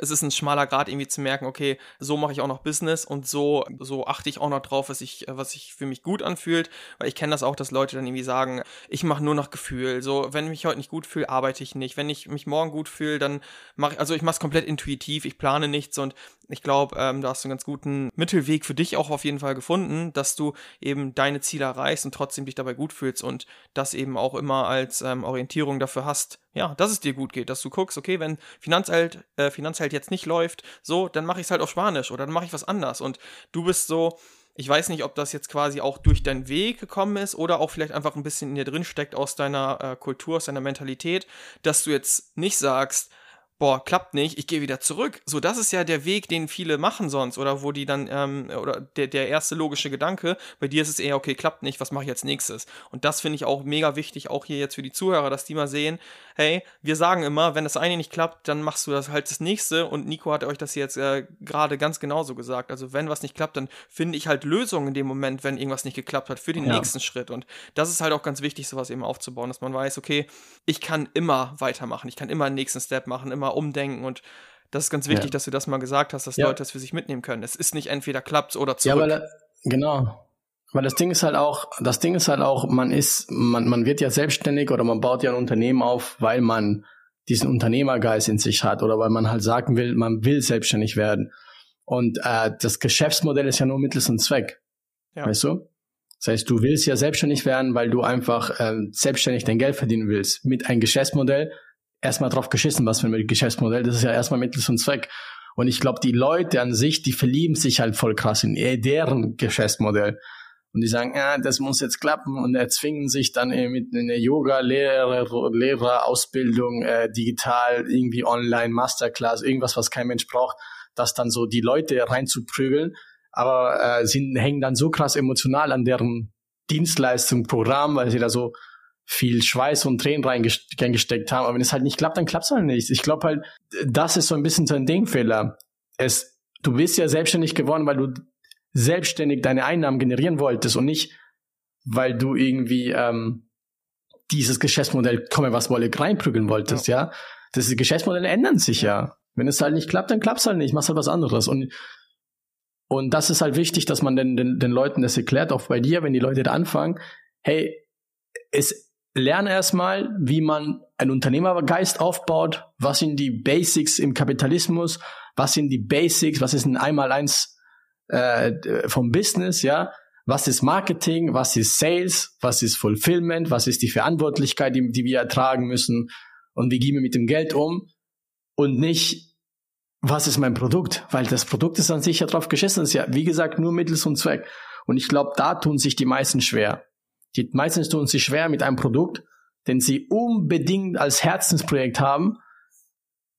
es ist ein schmaler Grad irgendwie zu merken, okay, so mache ich auch noch Business und so so achte ich auch noch drauf, was ich was sich für mich gut anfühlt, weil ich kenne das auch, dass Leute dann irgendwie sagen, ich mache nur noch Gefühl, so wenn ich mich heute nicht gut fühle, arbeite ich nicht, wenn ich mich morgen gut fühle, dann mache ich also ich mache es komplett intuitiv, ich plane nichts und ich glaube, ähm, da hast du einen ganz guten Mittelweg für dich auch auf jeden Fall gefunden, dass du eben deine Ziele erreichst und trotzdem dich dabei gut fühlst und das eben auch immer als ähm, Orientierung dafür hast, ja, dass es dir gut geht, dass du guckst, okay, wenn Finanzheld, äh, Finanzheld jetzt nicht läuft, so, dann mache ich es halt auf Spanisch oder dann mache ich was anders. Und du bist so, ich weiß nicht, ob das jetzt quasi auch durch deinen Weg gekommen ist oder auch vielleicht einfach ein bisschen in dir drin steckt aus deiner äh, Kultur, aus deiner Mentalität, dass du jetzt nicht sagst, boah, klappt nicht, ich gehe wieder zurück. So, das ist ja der Weg, den viele machen sonst oder wo die dann, ähm, oder der, der erste logische Gedanke, bei dir ist es eher, okay, klappt nicht, was mache ich als nächstes? Und das finde ich auch mega wichtig, auch hier jetzt für die Zuhörer, dass die mal sehen, hey, wir sagen immer, wenn das eine nicht klappt, dann machst du das halt das nächste und Nico hat euch das jetzt äh, gerade ganz genauso gesagt. Also wenn was nicht klappt, dann finde ich halt Lösungen in dem Moment, wenn irgendwas nicht geklappt hat, für den ja. nächsten Schritt. Und das ist halt auch ganz wichtig, sowas eben aufzubauen, dass man weiß, okay, ich kann immer weitermachen, ich kann immer einen nächsten Step machen, immer umdenken und das ist ganz wichtig, ja. dass du das mal gesagt hast, dass ja. Leute das für sich mitnehmen können. Es ist nicht entweder klappt oder zurück. Ja, weil, genau. Weil das Ding ist halt auch, das Ding ist halt auch, man ist, man, man wird ja selbstständig oder man baut ja ein Unternehmen auf, weil man diesen Unternehmergeist in sich hat oder weil man halt sagen will, man will selbstständig werden. Und äh, das Geschäftsmodell ist ja nur mittels und Zweck. Ja. Weißt du? Das heißt, du willst ja selbstständig werden, weil du einfach äh, selbstständig dein Geld verdienen willst. Mit einem Geschäftsmodell erstmal drauf geschissen, was für ein Geschäftsmodell. Das ist ja erstmal Mittel und Zweck. Und ich glaube, die Leute an sich, die verlieben sich halt voll krass in deren Geschäftsmodell. Und die sagen, ja, das muss jetzt klappen und erzwingen sich dann mit einer Yoga-Lehrer, Lehrerausbildung, äh, digital, irgendwie online, Masterclass, irgendwas, was kein Mensch braucht, das dann so die Leute reinzuprügeln. Aber äh, sie hängen dann so krass emotional an deren Dienstleistung, Programm, weil sie da so viel Schweiß und Tränen reingesteckt haben. Aber wenn es halt nicht klappt, dann klappt es halt nicht. Ich glaube halt, das ist so ein bisschen so ein Denkfehler. Es, du bist ja selbstständig geworden, weil du selbstständig deine Einnahmen generieren wolltest und nicht, weil du irgendwie ähm, dieses Geschäftsmodell komme was wolle reinprügeln wolltest, ja. ja? Das Geschäftsmodelle ändern sich ja. ja. Wenn es halt nicht klappt, dann klappt es halt nicht, machst halt was anderes. Und und das ist halt wichtig, dass man den, den, den Leuten das erklärt, auch bei dir, wenn die Leute da anfangen, hey, es lerne erstmal, wie man einen Unternehmergeist aufbaut, was sind die Basics im Kapitalismus, was sind die Basics, was ist ein Einmaleins äh, vom Business, ja, was ist Marketing, was ist Sales, was ist Fulfillment, was ist die Verantwortlichkeit, die, die wir ertragen müssen und wie gehen wir mit dem Geld um und nicht, was ist mein Produkt, weil das Produkt ist an sich ja drauf geschissen, das ist ja, wie gesagt, nur Mittels und Zweck. Und ich glaube, da tun sich die meisten schwer. Die meisten tun sich schwer mit einem Produkt, den sie unbedingt als Herzensprojekt haben,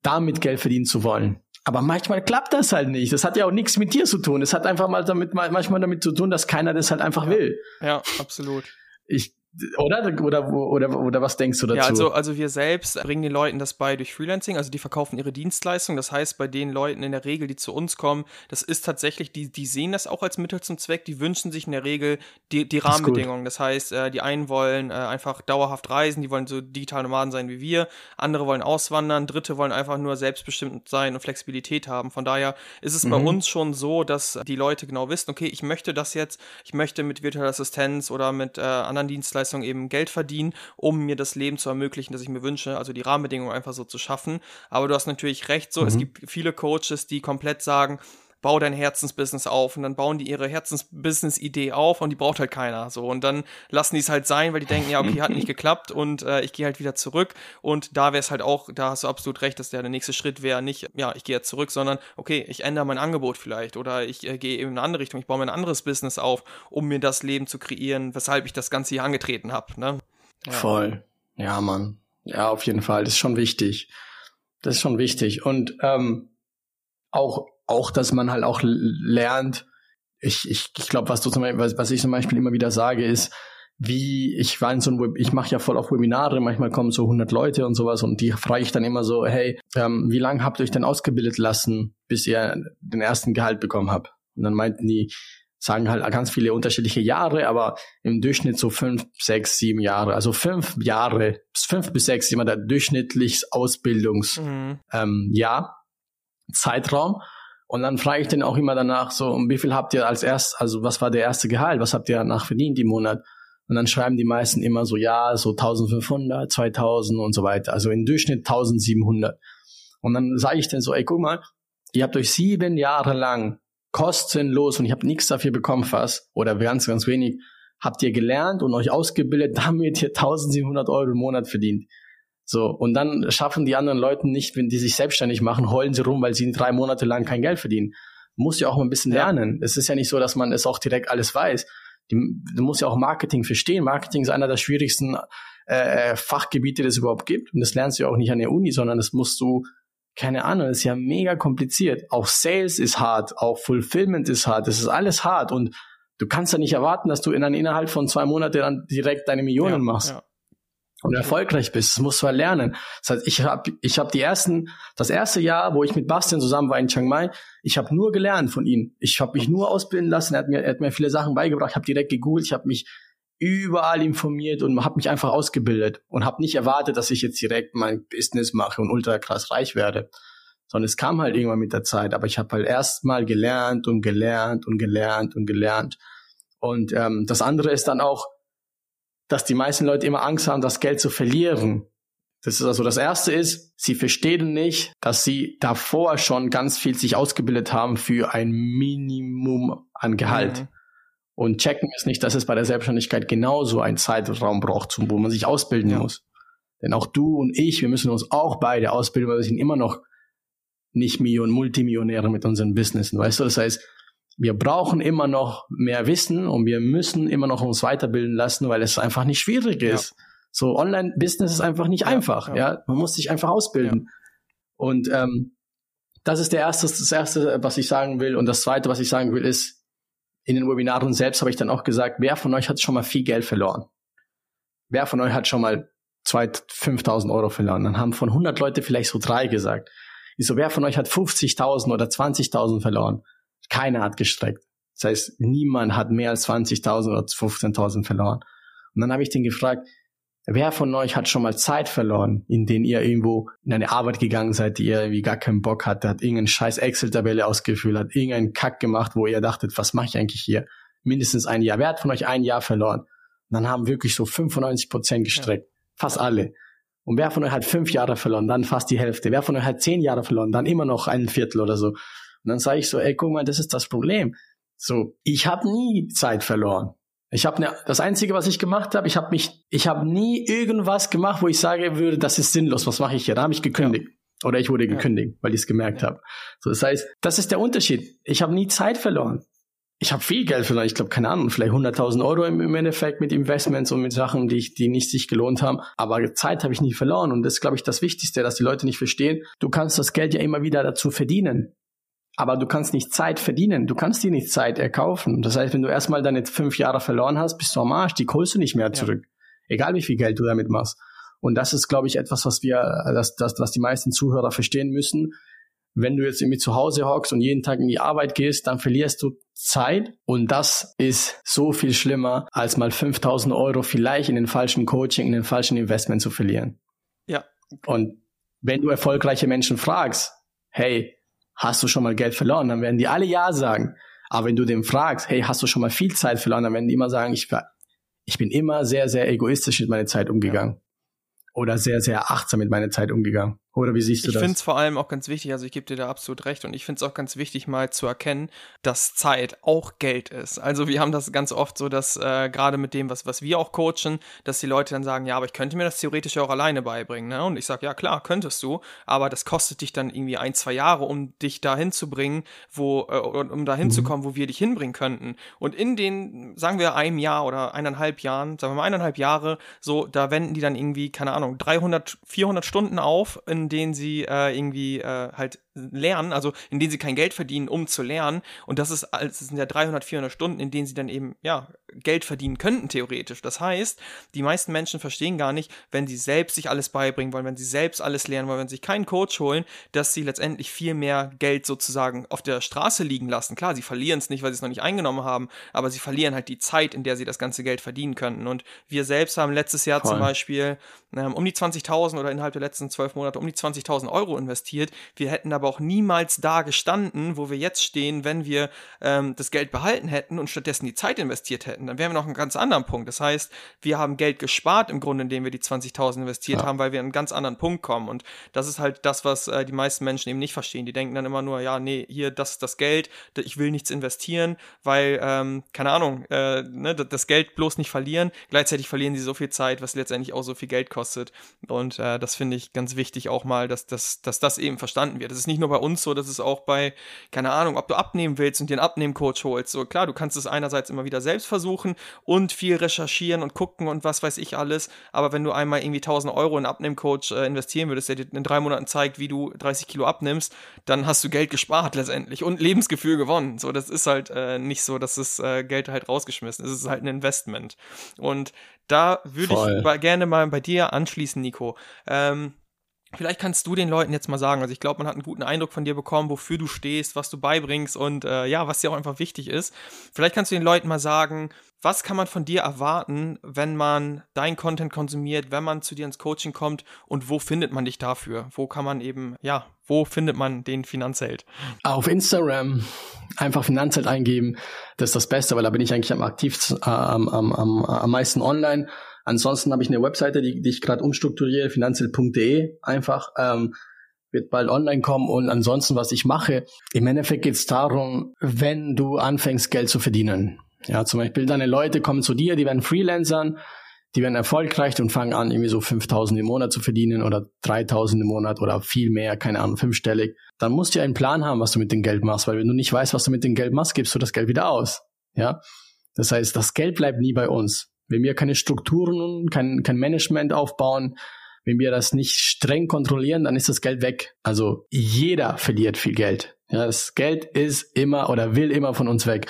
damit Geld verdienen zu wollen. Aber manchmal klappt das halt nicht. Das hat ja auch nichts mit dir zu tun. Es hat einfach mal damit, manchmal damit zu tun, dass keiner das halt einfach will. Ja, absolut. Ich, oder? Oder, oder, oder was denkst du dazu? Ja, also, also wir selbst bringen den Leuten das bei durch Freelancing, also die verkaufen ihre Dienstleistung. Das heißt, bei den Leuten in der Regel, die zu uns kommen, das ist tatsächlich, die, die sehen das auch als Mittel zum Zweck, die wünschen sich in der Regel die, die Rahmenbedingungen. Das, heißt, äh, die einen wollen äh, einfach dauerhaft reisen, die wollen so digitale Nomaden sein wie wir, andere wollen auswandern, dritte wollen einfach nur selbstbestimmt sein und Flexibilität haben. Von daher ist es mhm. bei uns schon so, dass die Leute genau wissen, okay, ich möchte das jetzt, ich möchte mit virtueller Assistenz oder mit äh, anderen Dienstleistungen Dienstleistung eben Geld verdienen, um mir das Leben zu ermöglichen, das ich mir wünsche, also die Rahmenbedingungen einfach so zu schaffen. Aber du hast natürlich recht, so, mhm. es gibt viele Coaches, die komplett sagen, bau dein Herzensbusiness auf und dann bauen die ihre Herzensbusiness-Idee auf und die braucht halt keiner. So und dann lassen die es halt sein, weil die denken, ja, okay, hat nicht geklappt und äh, ich gehe halt wieder zurück. Und da wäre es halt auch, da hast du absolut recht, dass der, der nächste Schritt wäre nicht, ja, ich gehe jetzt zurück, sondern okay, ich ändere mein Angebot vielleicht oder ich äh, gehe eben in eine andere Richtung, ich baue mir ein anderes Business auf, um mir das Leben zu kreieren, weshalb ich das Ganze hier angetreten habe. Ne? Ja. Voll. Ja, Mann. Ja, auf jeden Fall. Das ist schon wichtig. Das ist schon wichtig. Und ähm, auch auch, dass man halt auch lernt, ich, ich, ich glaube, was du zum Beispiel, was, was ich zum Beispiel immer wieder sage, ist, wie ich war in so einem, ich mache ja voll auf Webinare, manchmal kommen so 100 Leute und sowas und die frage ich dann immer so, hey, ähm, wie lange habt ihr euch denn ausgebildet lassen, bis ihr den ersten Gehalt bekommen habt? Und dann meinten die, sagen halt ganz viele unterschiedliche Jahre, aber im Durchschnitt so fünf, sechs, sieben Jahre. Also fünf Jahre, fünf bis sechs immer der durchschnittliches Ausbildungsjahr, mhm. ähm, Zeitraum. Und dann frage ich den auch immer danach so, wie viel habt ihr als erst, also was war der erste Gehalt, was habt ihr danach verdient im Monat? Und dann schreiben die meisten immer so, ja, so 1500, 2000 und so weiter. Also im Durchschnitt 1700. Und dann sage ich dann so, ey, guck mal, ihr habt euch sieben Jahre lang kostenlos und ich habe nichts dafür bekommen fast oder ganz, ganz wenig, habt ihr gelernt und euch ausgebildet, damit ihr 1700 Euro im Monat verdient. So, und dann schaffen die anderen Leute nicht, wenn die sich selbstständig machen, heulen sie rum, weil sie drei Monate lang kein Geld verdienen. Muss ja auch mal ein bisschen lernen. Es ist ja nicht so, dass man es auch direkt alles weiß. Die, du musst ja auch Marketing verstehen. Marketing ist einer der schwierigsten äh, Fachgebiete, die es überhaupt gibt. Und das lernst du ja auch nicht an der Uni, sondern das musst du, keine Ahnung, das ist ja mega kompliziert. Auch Sales ist hart, auch Fulfillment ist hart, das ist alles hart. Und du kannst ja nicht erwarten, dass du in, innerhalb von zwei Monaten dann direkt deine Millionen ja, machst. Ja und erfolgreich bist. Das musst du halt lernen. Das heißt, ich habe ich hab die ersten, das erste Jahr, wo ich mit Bastian zusammen war in Chiang Mai, ich habe nur gelernt von ihm. Ich habe mich nur ausbilden lassen. Er hat mir, er hat mir viele Sachen beigebracht. Ich habe direkt gegoogelt. Ich habe mich überall informiert und habe mich einfach ausgebildet und habe nicht erwartet, dass ich jetzt direkt mein Business mache und ultra krass reich werde. Sondern es kam halt irgendwann mit der Zeit. Aber ich habe halt erst mal gelernt und gelernt und gelernt und gelernt. Und ähm, das andere ist dann auch, dass die meisten Leute immer Angst haben, das Geld zu verlieren. Das ist also das erste ist, sie verstehen nicht, dass sie davor schon ganz viel sich ausgebildet haben für ein Minimum an Gehalt. Mhm. Und checken es nicht, dass es bei der Selbstständigkeit genauso einen Zeitraum braucht, wo man sich ausbilden ja. muss. Denn auch du und ich, wir müssen uns auch beide ausbilden, weil wir sind immer noch nicht Million, Multimillionäre mit unseren Businessen. Weißt du, das heißt, wir brauchen immer noch mehr Wissen und wir müssen immer noch uns weiterbilden lassen, weil es einfach nicht schwierig ist. Ja. So Online-Business ist einfach nicht ja, einfach. Ja. ja. man muss sich einfach ausbilden. Und ähm, das ist der erste, das erste, was ich sagen will. Und das zweite, was ich sagen will, ist, in den Webinaren selbst habe ich dann auch gesagt, wer von euch hat schon mal viel Geld verloren? Wer von euch hat schon mal 2.000, 5.000 Euro verloren? Dann haben von 100 Leute vielleicht so drei gesagt. Ich so, wer von euch hat 50.000 oder 20.000 verloren? Keiner hat gestreckt. Das heißt, niemand hat mehr als 20.000 oder 15.000 verloren. Und dann habe ich den gefragt, wer von euch hat schon mal Zeit verloren, in denen ihr irgendwo in eine Arbeit gegangen seid, die ihr irgendwie gar keinen Bock hatte, hat irgendeinen scheiß Excel-Tabelle ausgefüllt, hat irgendeinen Kack gemacht, wo ihr dachtet, was mache ich eigentlich hier? Mindestens ein Jahr. Wer hat von euch ein Jahr verloren? Und dann haben wirklich so 95 Prozent gestreckt. Ja. Fast alle. Und wer von euch hat fünf Jahre verloren? Dann fast die Hälfte. Wer von euch hat zehn Jahre verloren? Dann immer noch ein Viertel oder so. Und dann sage ich so, ey, guck mal, das ist das Problem. So, ich habe nie Zeit verloren. Ich habe ne, das einzige, was ich gemacht habe, ich habe mich, ich habe nie irgendwas gemacht, wo ich sage würde, das ist sinnlos. Was mache ich hier? Da habe ich gekündigt. Ja. Oder ich wurde gekündigt, ja. weil ich es gemerkt ja. habe. So, das heißt, das ist der Unterschied. Ich habe nie Zeit verloren. ich habe viel Geld verloren. Ich glaube, keine Ahnung, vielleicht 100.000 Euro im, im, Endeffekt mit Investments und mit Sachen, die, ich, die nicht sich gelohnt haben. Aber Zeit habe ich nie verloren. Und das ist, glaube ich, das Wichtigste, dass die Leute nicht verstehen. Du kannst das Geld ja immer wieder dazu verdienen. Aber du kannst nicht Zeit verdienen. Du kannst dir nicht Zeit erkaufen. Das heißt, wenn du erstmal deine fünf Jahre verloren hast, bist du am Arsch. Die holst du nicht mehr zurück. Ja. Egal wie viel Geld du damit machst. Und das ist, glaube ich, etwas, was wir, das, das, was die meisten Zuhörer verstehen müssen wenn du jetzt irgendwie zu Hause hockst und jeden Tag in die Arbeit gehst, dann verlierst du Zeit und das ist so viel schlimmer, als mal 5000 Euro vielleicht in den falschen Coaching, in den falschen Investment zu verlieren. Ja. Und wenn du erfolgreiche Menschen fragst, hey, hast du schon mal Geld verloren, dann werden die alle Ja sagen. Aber wenn du dem fragst, hey, hast du schon mal viel Zeit verloren, dann werden die immer sagen, ich, ich bin immer sehr, sehr egoistisch mit meiner Zeit umgegangen. Ja. Oder sehr, sehr achtsam mit meiner Zeit umgegangen. Oder wie siehst du ich das? Ich finde es vor allem auch ganz wichtig, also ich gebe dir da absolut recht und ich finde es auch ganz wichtig, mal zu erkennen, dass Zeit auch Geld ist. Also wir haben das ganz oft so, dass äh, gerade mit dem, was, was wir auch coachen, dass die Leute dann sagen, ja, aber ich könnte mir das theoretisch auch alleine beibringen. Ne? Und ich sage, ja klar, könntest du, aber das kostet dich dann irgendwie ein, zwei Jahre, um dich dahin zu bringen, wo, äh, um dahin mhm. zu kommen, wo wir dich hinbringen könnten. Und in den, sagen wir, einem Jahr oder eineinhalb Jahren, sagen wir mal eineinhalb Jahre, so, da wenden die dann irgendwie, keine Ahnung, 300, 400 Stunden auf, in denen sie äh, irgendwie äh, halt lernen, also in denen sie kein Geld verdienen, um zu lernen. Und das ist, das sind ja 300, 400 Stunden, in denen sie dann eben, ja, Geld verdienen könnten, theoretisch. Das heißt, die meisten Menschen verstehen gar nicht, wenn sie selbst sich alles beibringen wollen, wenn sie selbst alles lernen wollen, wenn sie sich keinen Coach holen, dass sie letztendlich viel mehr Geld sozusagen auf der Straße liegen lassen. Klar, sie verlieren es nicht, weil sie es noch nicht eingenommen haben, aber sie verlieren halt die Zeit, in der sie das ganze Geld verdienen könnten. Und wir selbst haben letztes Jahr Voll. zum Beispiel ähm, um die 20.000 oder innerhalb der letzten zwölf Monate um die 20.000 Euro investiert. Wir hätten aber auch niemals da gestanden, wo wir jetzt stehen, wenn wir ähm, das Geld behalten hätten und stattdessen die Zeit investiert hätten. Dann wären wir noch einen ganz anderen Punkt. Das heißt, wir haben Geld gespart im Grunde, indem wir die 20.000 investiert ja. haben, weil wir an einen ganz anderen Punkt kommen. Und das ist halt das, was äh, die meisten Menschen eben nicht verstehen. Die denken dann immer nur, ja, nee, hier, das ist das Geld, ich will nichts investieren, weil, ähm, keine Ahnung, äh, ne, das Geld bloß nicht verlieren. Gleichzeitig verlieren sie so viel Zeit, was letztendlich auch so viel Geld kostet. Und äh, das finde ich ganz wichtig auch mal, dass, dass, dass das eben verstanden wird. Das ist nicht nur bei uns so, das ist auch bei, keine Ahnung, ob du abnehmen willst und dir einen Abnehmcoach holst. So klar, du kannst es einerseits immer wieder selbst versuchen und viel recherchieren und gucken und was weiß ich alles. Aber wenn du einmal irgendwie 1000 Euro in einen Abnehmcoach äh, investieren würdest, der dir in drei Monaten zeigt, wie du 30 Kilo abnimmst, dann hast du Geld gespart letztendlich und Lebensgefühl gewonnen. So, das ist halt äh, nicht so, dass das äh, Geld halt rausgeschmissen ist. Es ist halt ein Investment. Und da würde ich gerne mal bei dir anschließen, Nico. Ähm, Vielleicht kannst du den Leuten jetzt mal sagen, also ich glaube, man hat einen guten Eindruck von dir bekommen, wofür du stehst, was du beibringst und äh, ja, was dir auch einfach wichtig ist. Vielleicht kannst du den Leuten mal sagen, was kann man von dir erwarten, wenn man dein Content konsumiert, wenn man zu dir ins Coaching kommt und wo findet man dich dafür? Wo kann man eben, ja, wo findet man den Finanzheld? Auf Instagram einfach Finanzheld eingeben, das ist das Beste, weil da bin ich eigentlich am aktivsten, äh, am, am, am, am meisten online Ansonsten habe ich eine Webseite, die, die ich gerade umstrukturiere, finanziell.de einfach. Ähm, wird bald online kommen und ansonsten, was ich mache, im Endeffekt geht es darum, wenn du anfängst, Geld zu verdienen. Ja, zum Beispiel deine Leute kommen zu dir, die werden Freelancern, die werden erfolgreich und fangen an, irgendwie so 5000 im Monat zu verdienen oder 3000 im Monat oder viel mehr, keine Ahnung, fünfstellig. Dann musst du ja einen Plan haben, was du mit dem Geld machst, weil wenn du nicht weißt, was du mit dem Geld machst, gibst du das Geld wieder aus. Ja, das heißt, das Geld bleibt nie bei uns. Wenn wir keine Strukturen, kein, kein Management aufbauen, wenn wir das nicht streng kontrollieren, dann ist das Geld weg. Also jeder verliert viel Geld. Ja, das Geld ist immer oder will immer von uns weg.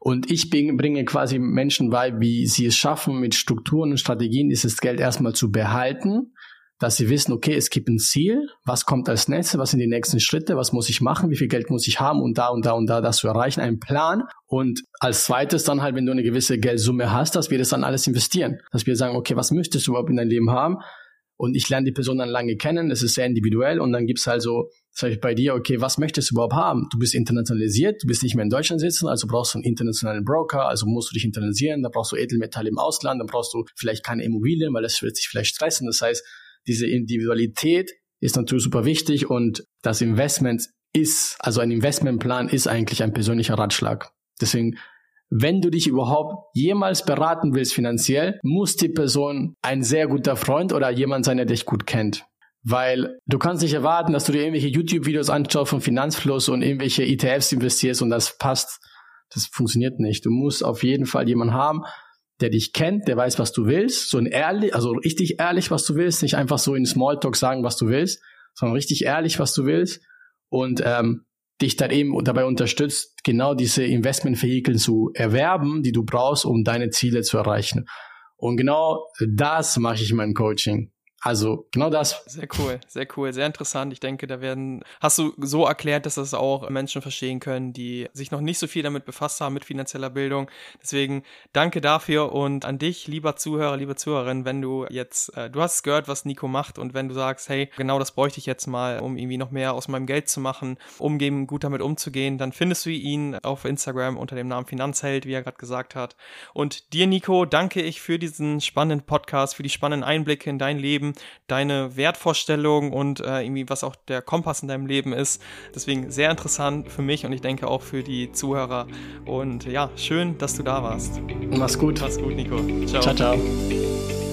Und ich bringe quasi Menschen bei, wie sie es schaffen, mit Strukturen und Strategien dieses Geld erstmal zu behalten dass sie wissen, okay, es gibt ein Ziel, was kommt als nächstes, was sind die nächsten Schritte, was muss ich machen, wie viel Geld muss ich haben und da und da und da das zu erreichen, einen Plan. Und als zweites dann halt, wenn du eine gewisse Geldsumme hast, dass wir das dann alles investieren. Dass wir sagen, okay, was möchtest du überhaupt in deinem Leben haben? Und ich lerne die Person dann lange kennen, es ist sehr individuell und dann gibt's halt so, sag ich bei dir, okay, was möchtest du überhaupt haben? Du bist internationalisiert, du bist nicht mehr in Deutschland sitzen, also brauchst du einen internationalen Broker, also musst du dich internalisieren, dann brauchst du Edelmetalle im Ausland, dann brauchst du vielleicht keine Immobilien, weil das wird sich vielleicht stressen. Das heißt, diese Individualität ist natürlich super wichtig und das Investment ist, also ein Investmentplan ist eigentlich ein persönlicher Ratschlag. Deswegen, wenn du dich überhaupt jemals beraten willst finanziell, muss die Person ein sehr guter Freund oder jemand sein, der dich gut kennt. Weil du kannst nicht erwarten, dass du dir irgendwelche YouTube-Videos anschaust von Finanzfluss und irgendwelche ETFs investierst und das passt Das funktioniert nicht. Du musst auf jeden Fall jemanden haben, der dich kennt, der weiß, was du willst, so ein ehrlich, also richtig ehrlich, was du willst, nicht einfach so in Smalltalk sagen, was du willst, sondern richtig ehrlich, was du willst und ähm, dich dann eben dabei unterstützt, genau diese Investmentvehikel zu erwerben, die du brauchst, um deine Ziele zu erreichen. Und genau das mache ich in meinem Coaching. Also genau das. Sehr cool, sehr cool, sehr interessant. Ich denke, da werden, hast du so erklärt, dass das auch Menschen verstehen können, die sich noch nicht so viel damit befasst haben mit finanzieller Bildung. Deswegen danke dafür und an dich, lieber Zuhörer, liebe Zuhörerin, wenn du jetzt, äh, du hast gehört, was Nico macht und wenn du sagst, hey, genau das bräuchte ich jetzt mal, um irgendwie noch mehr aus meinem Geld zu machen, um eben gut damit umzugehen, dann findest du ihn auf Instagram unter dem Namen Finanzheld, wie er gerade gesagt hat. Und dir, Nico, danke ich für diesen spannenden Podcast, für die spannenden Einblicke in dein Leben deine Wertvorstellung und äh, irgendwie was auch der Kompass in deinem Leben ist. Deswegen sehr interessant für mich und ich denke auch für die Zuhörer. Und ja, schön, dass du da warst. Mach's gut. Mach's gut, Nico. Ciao, ciao. ciao.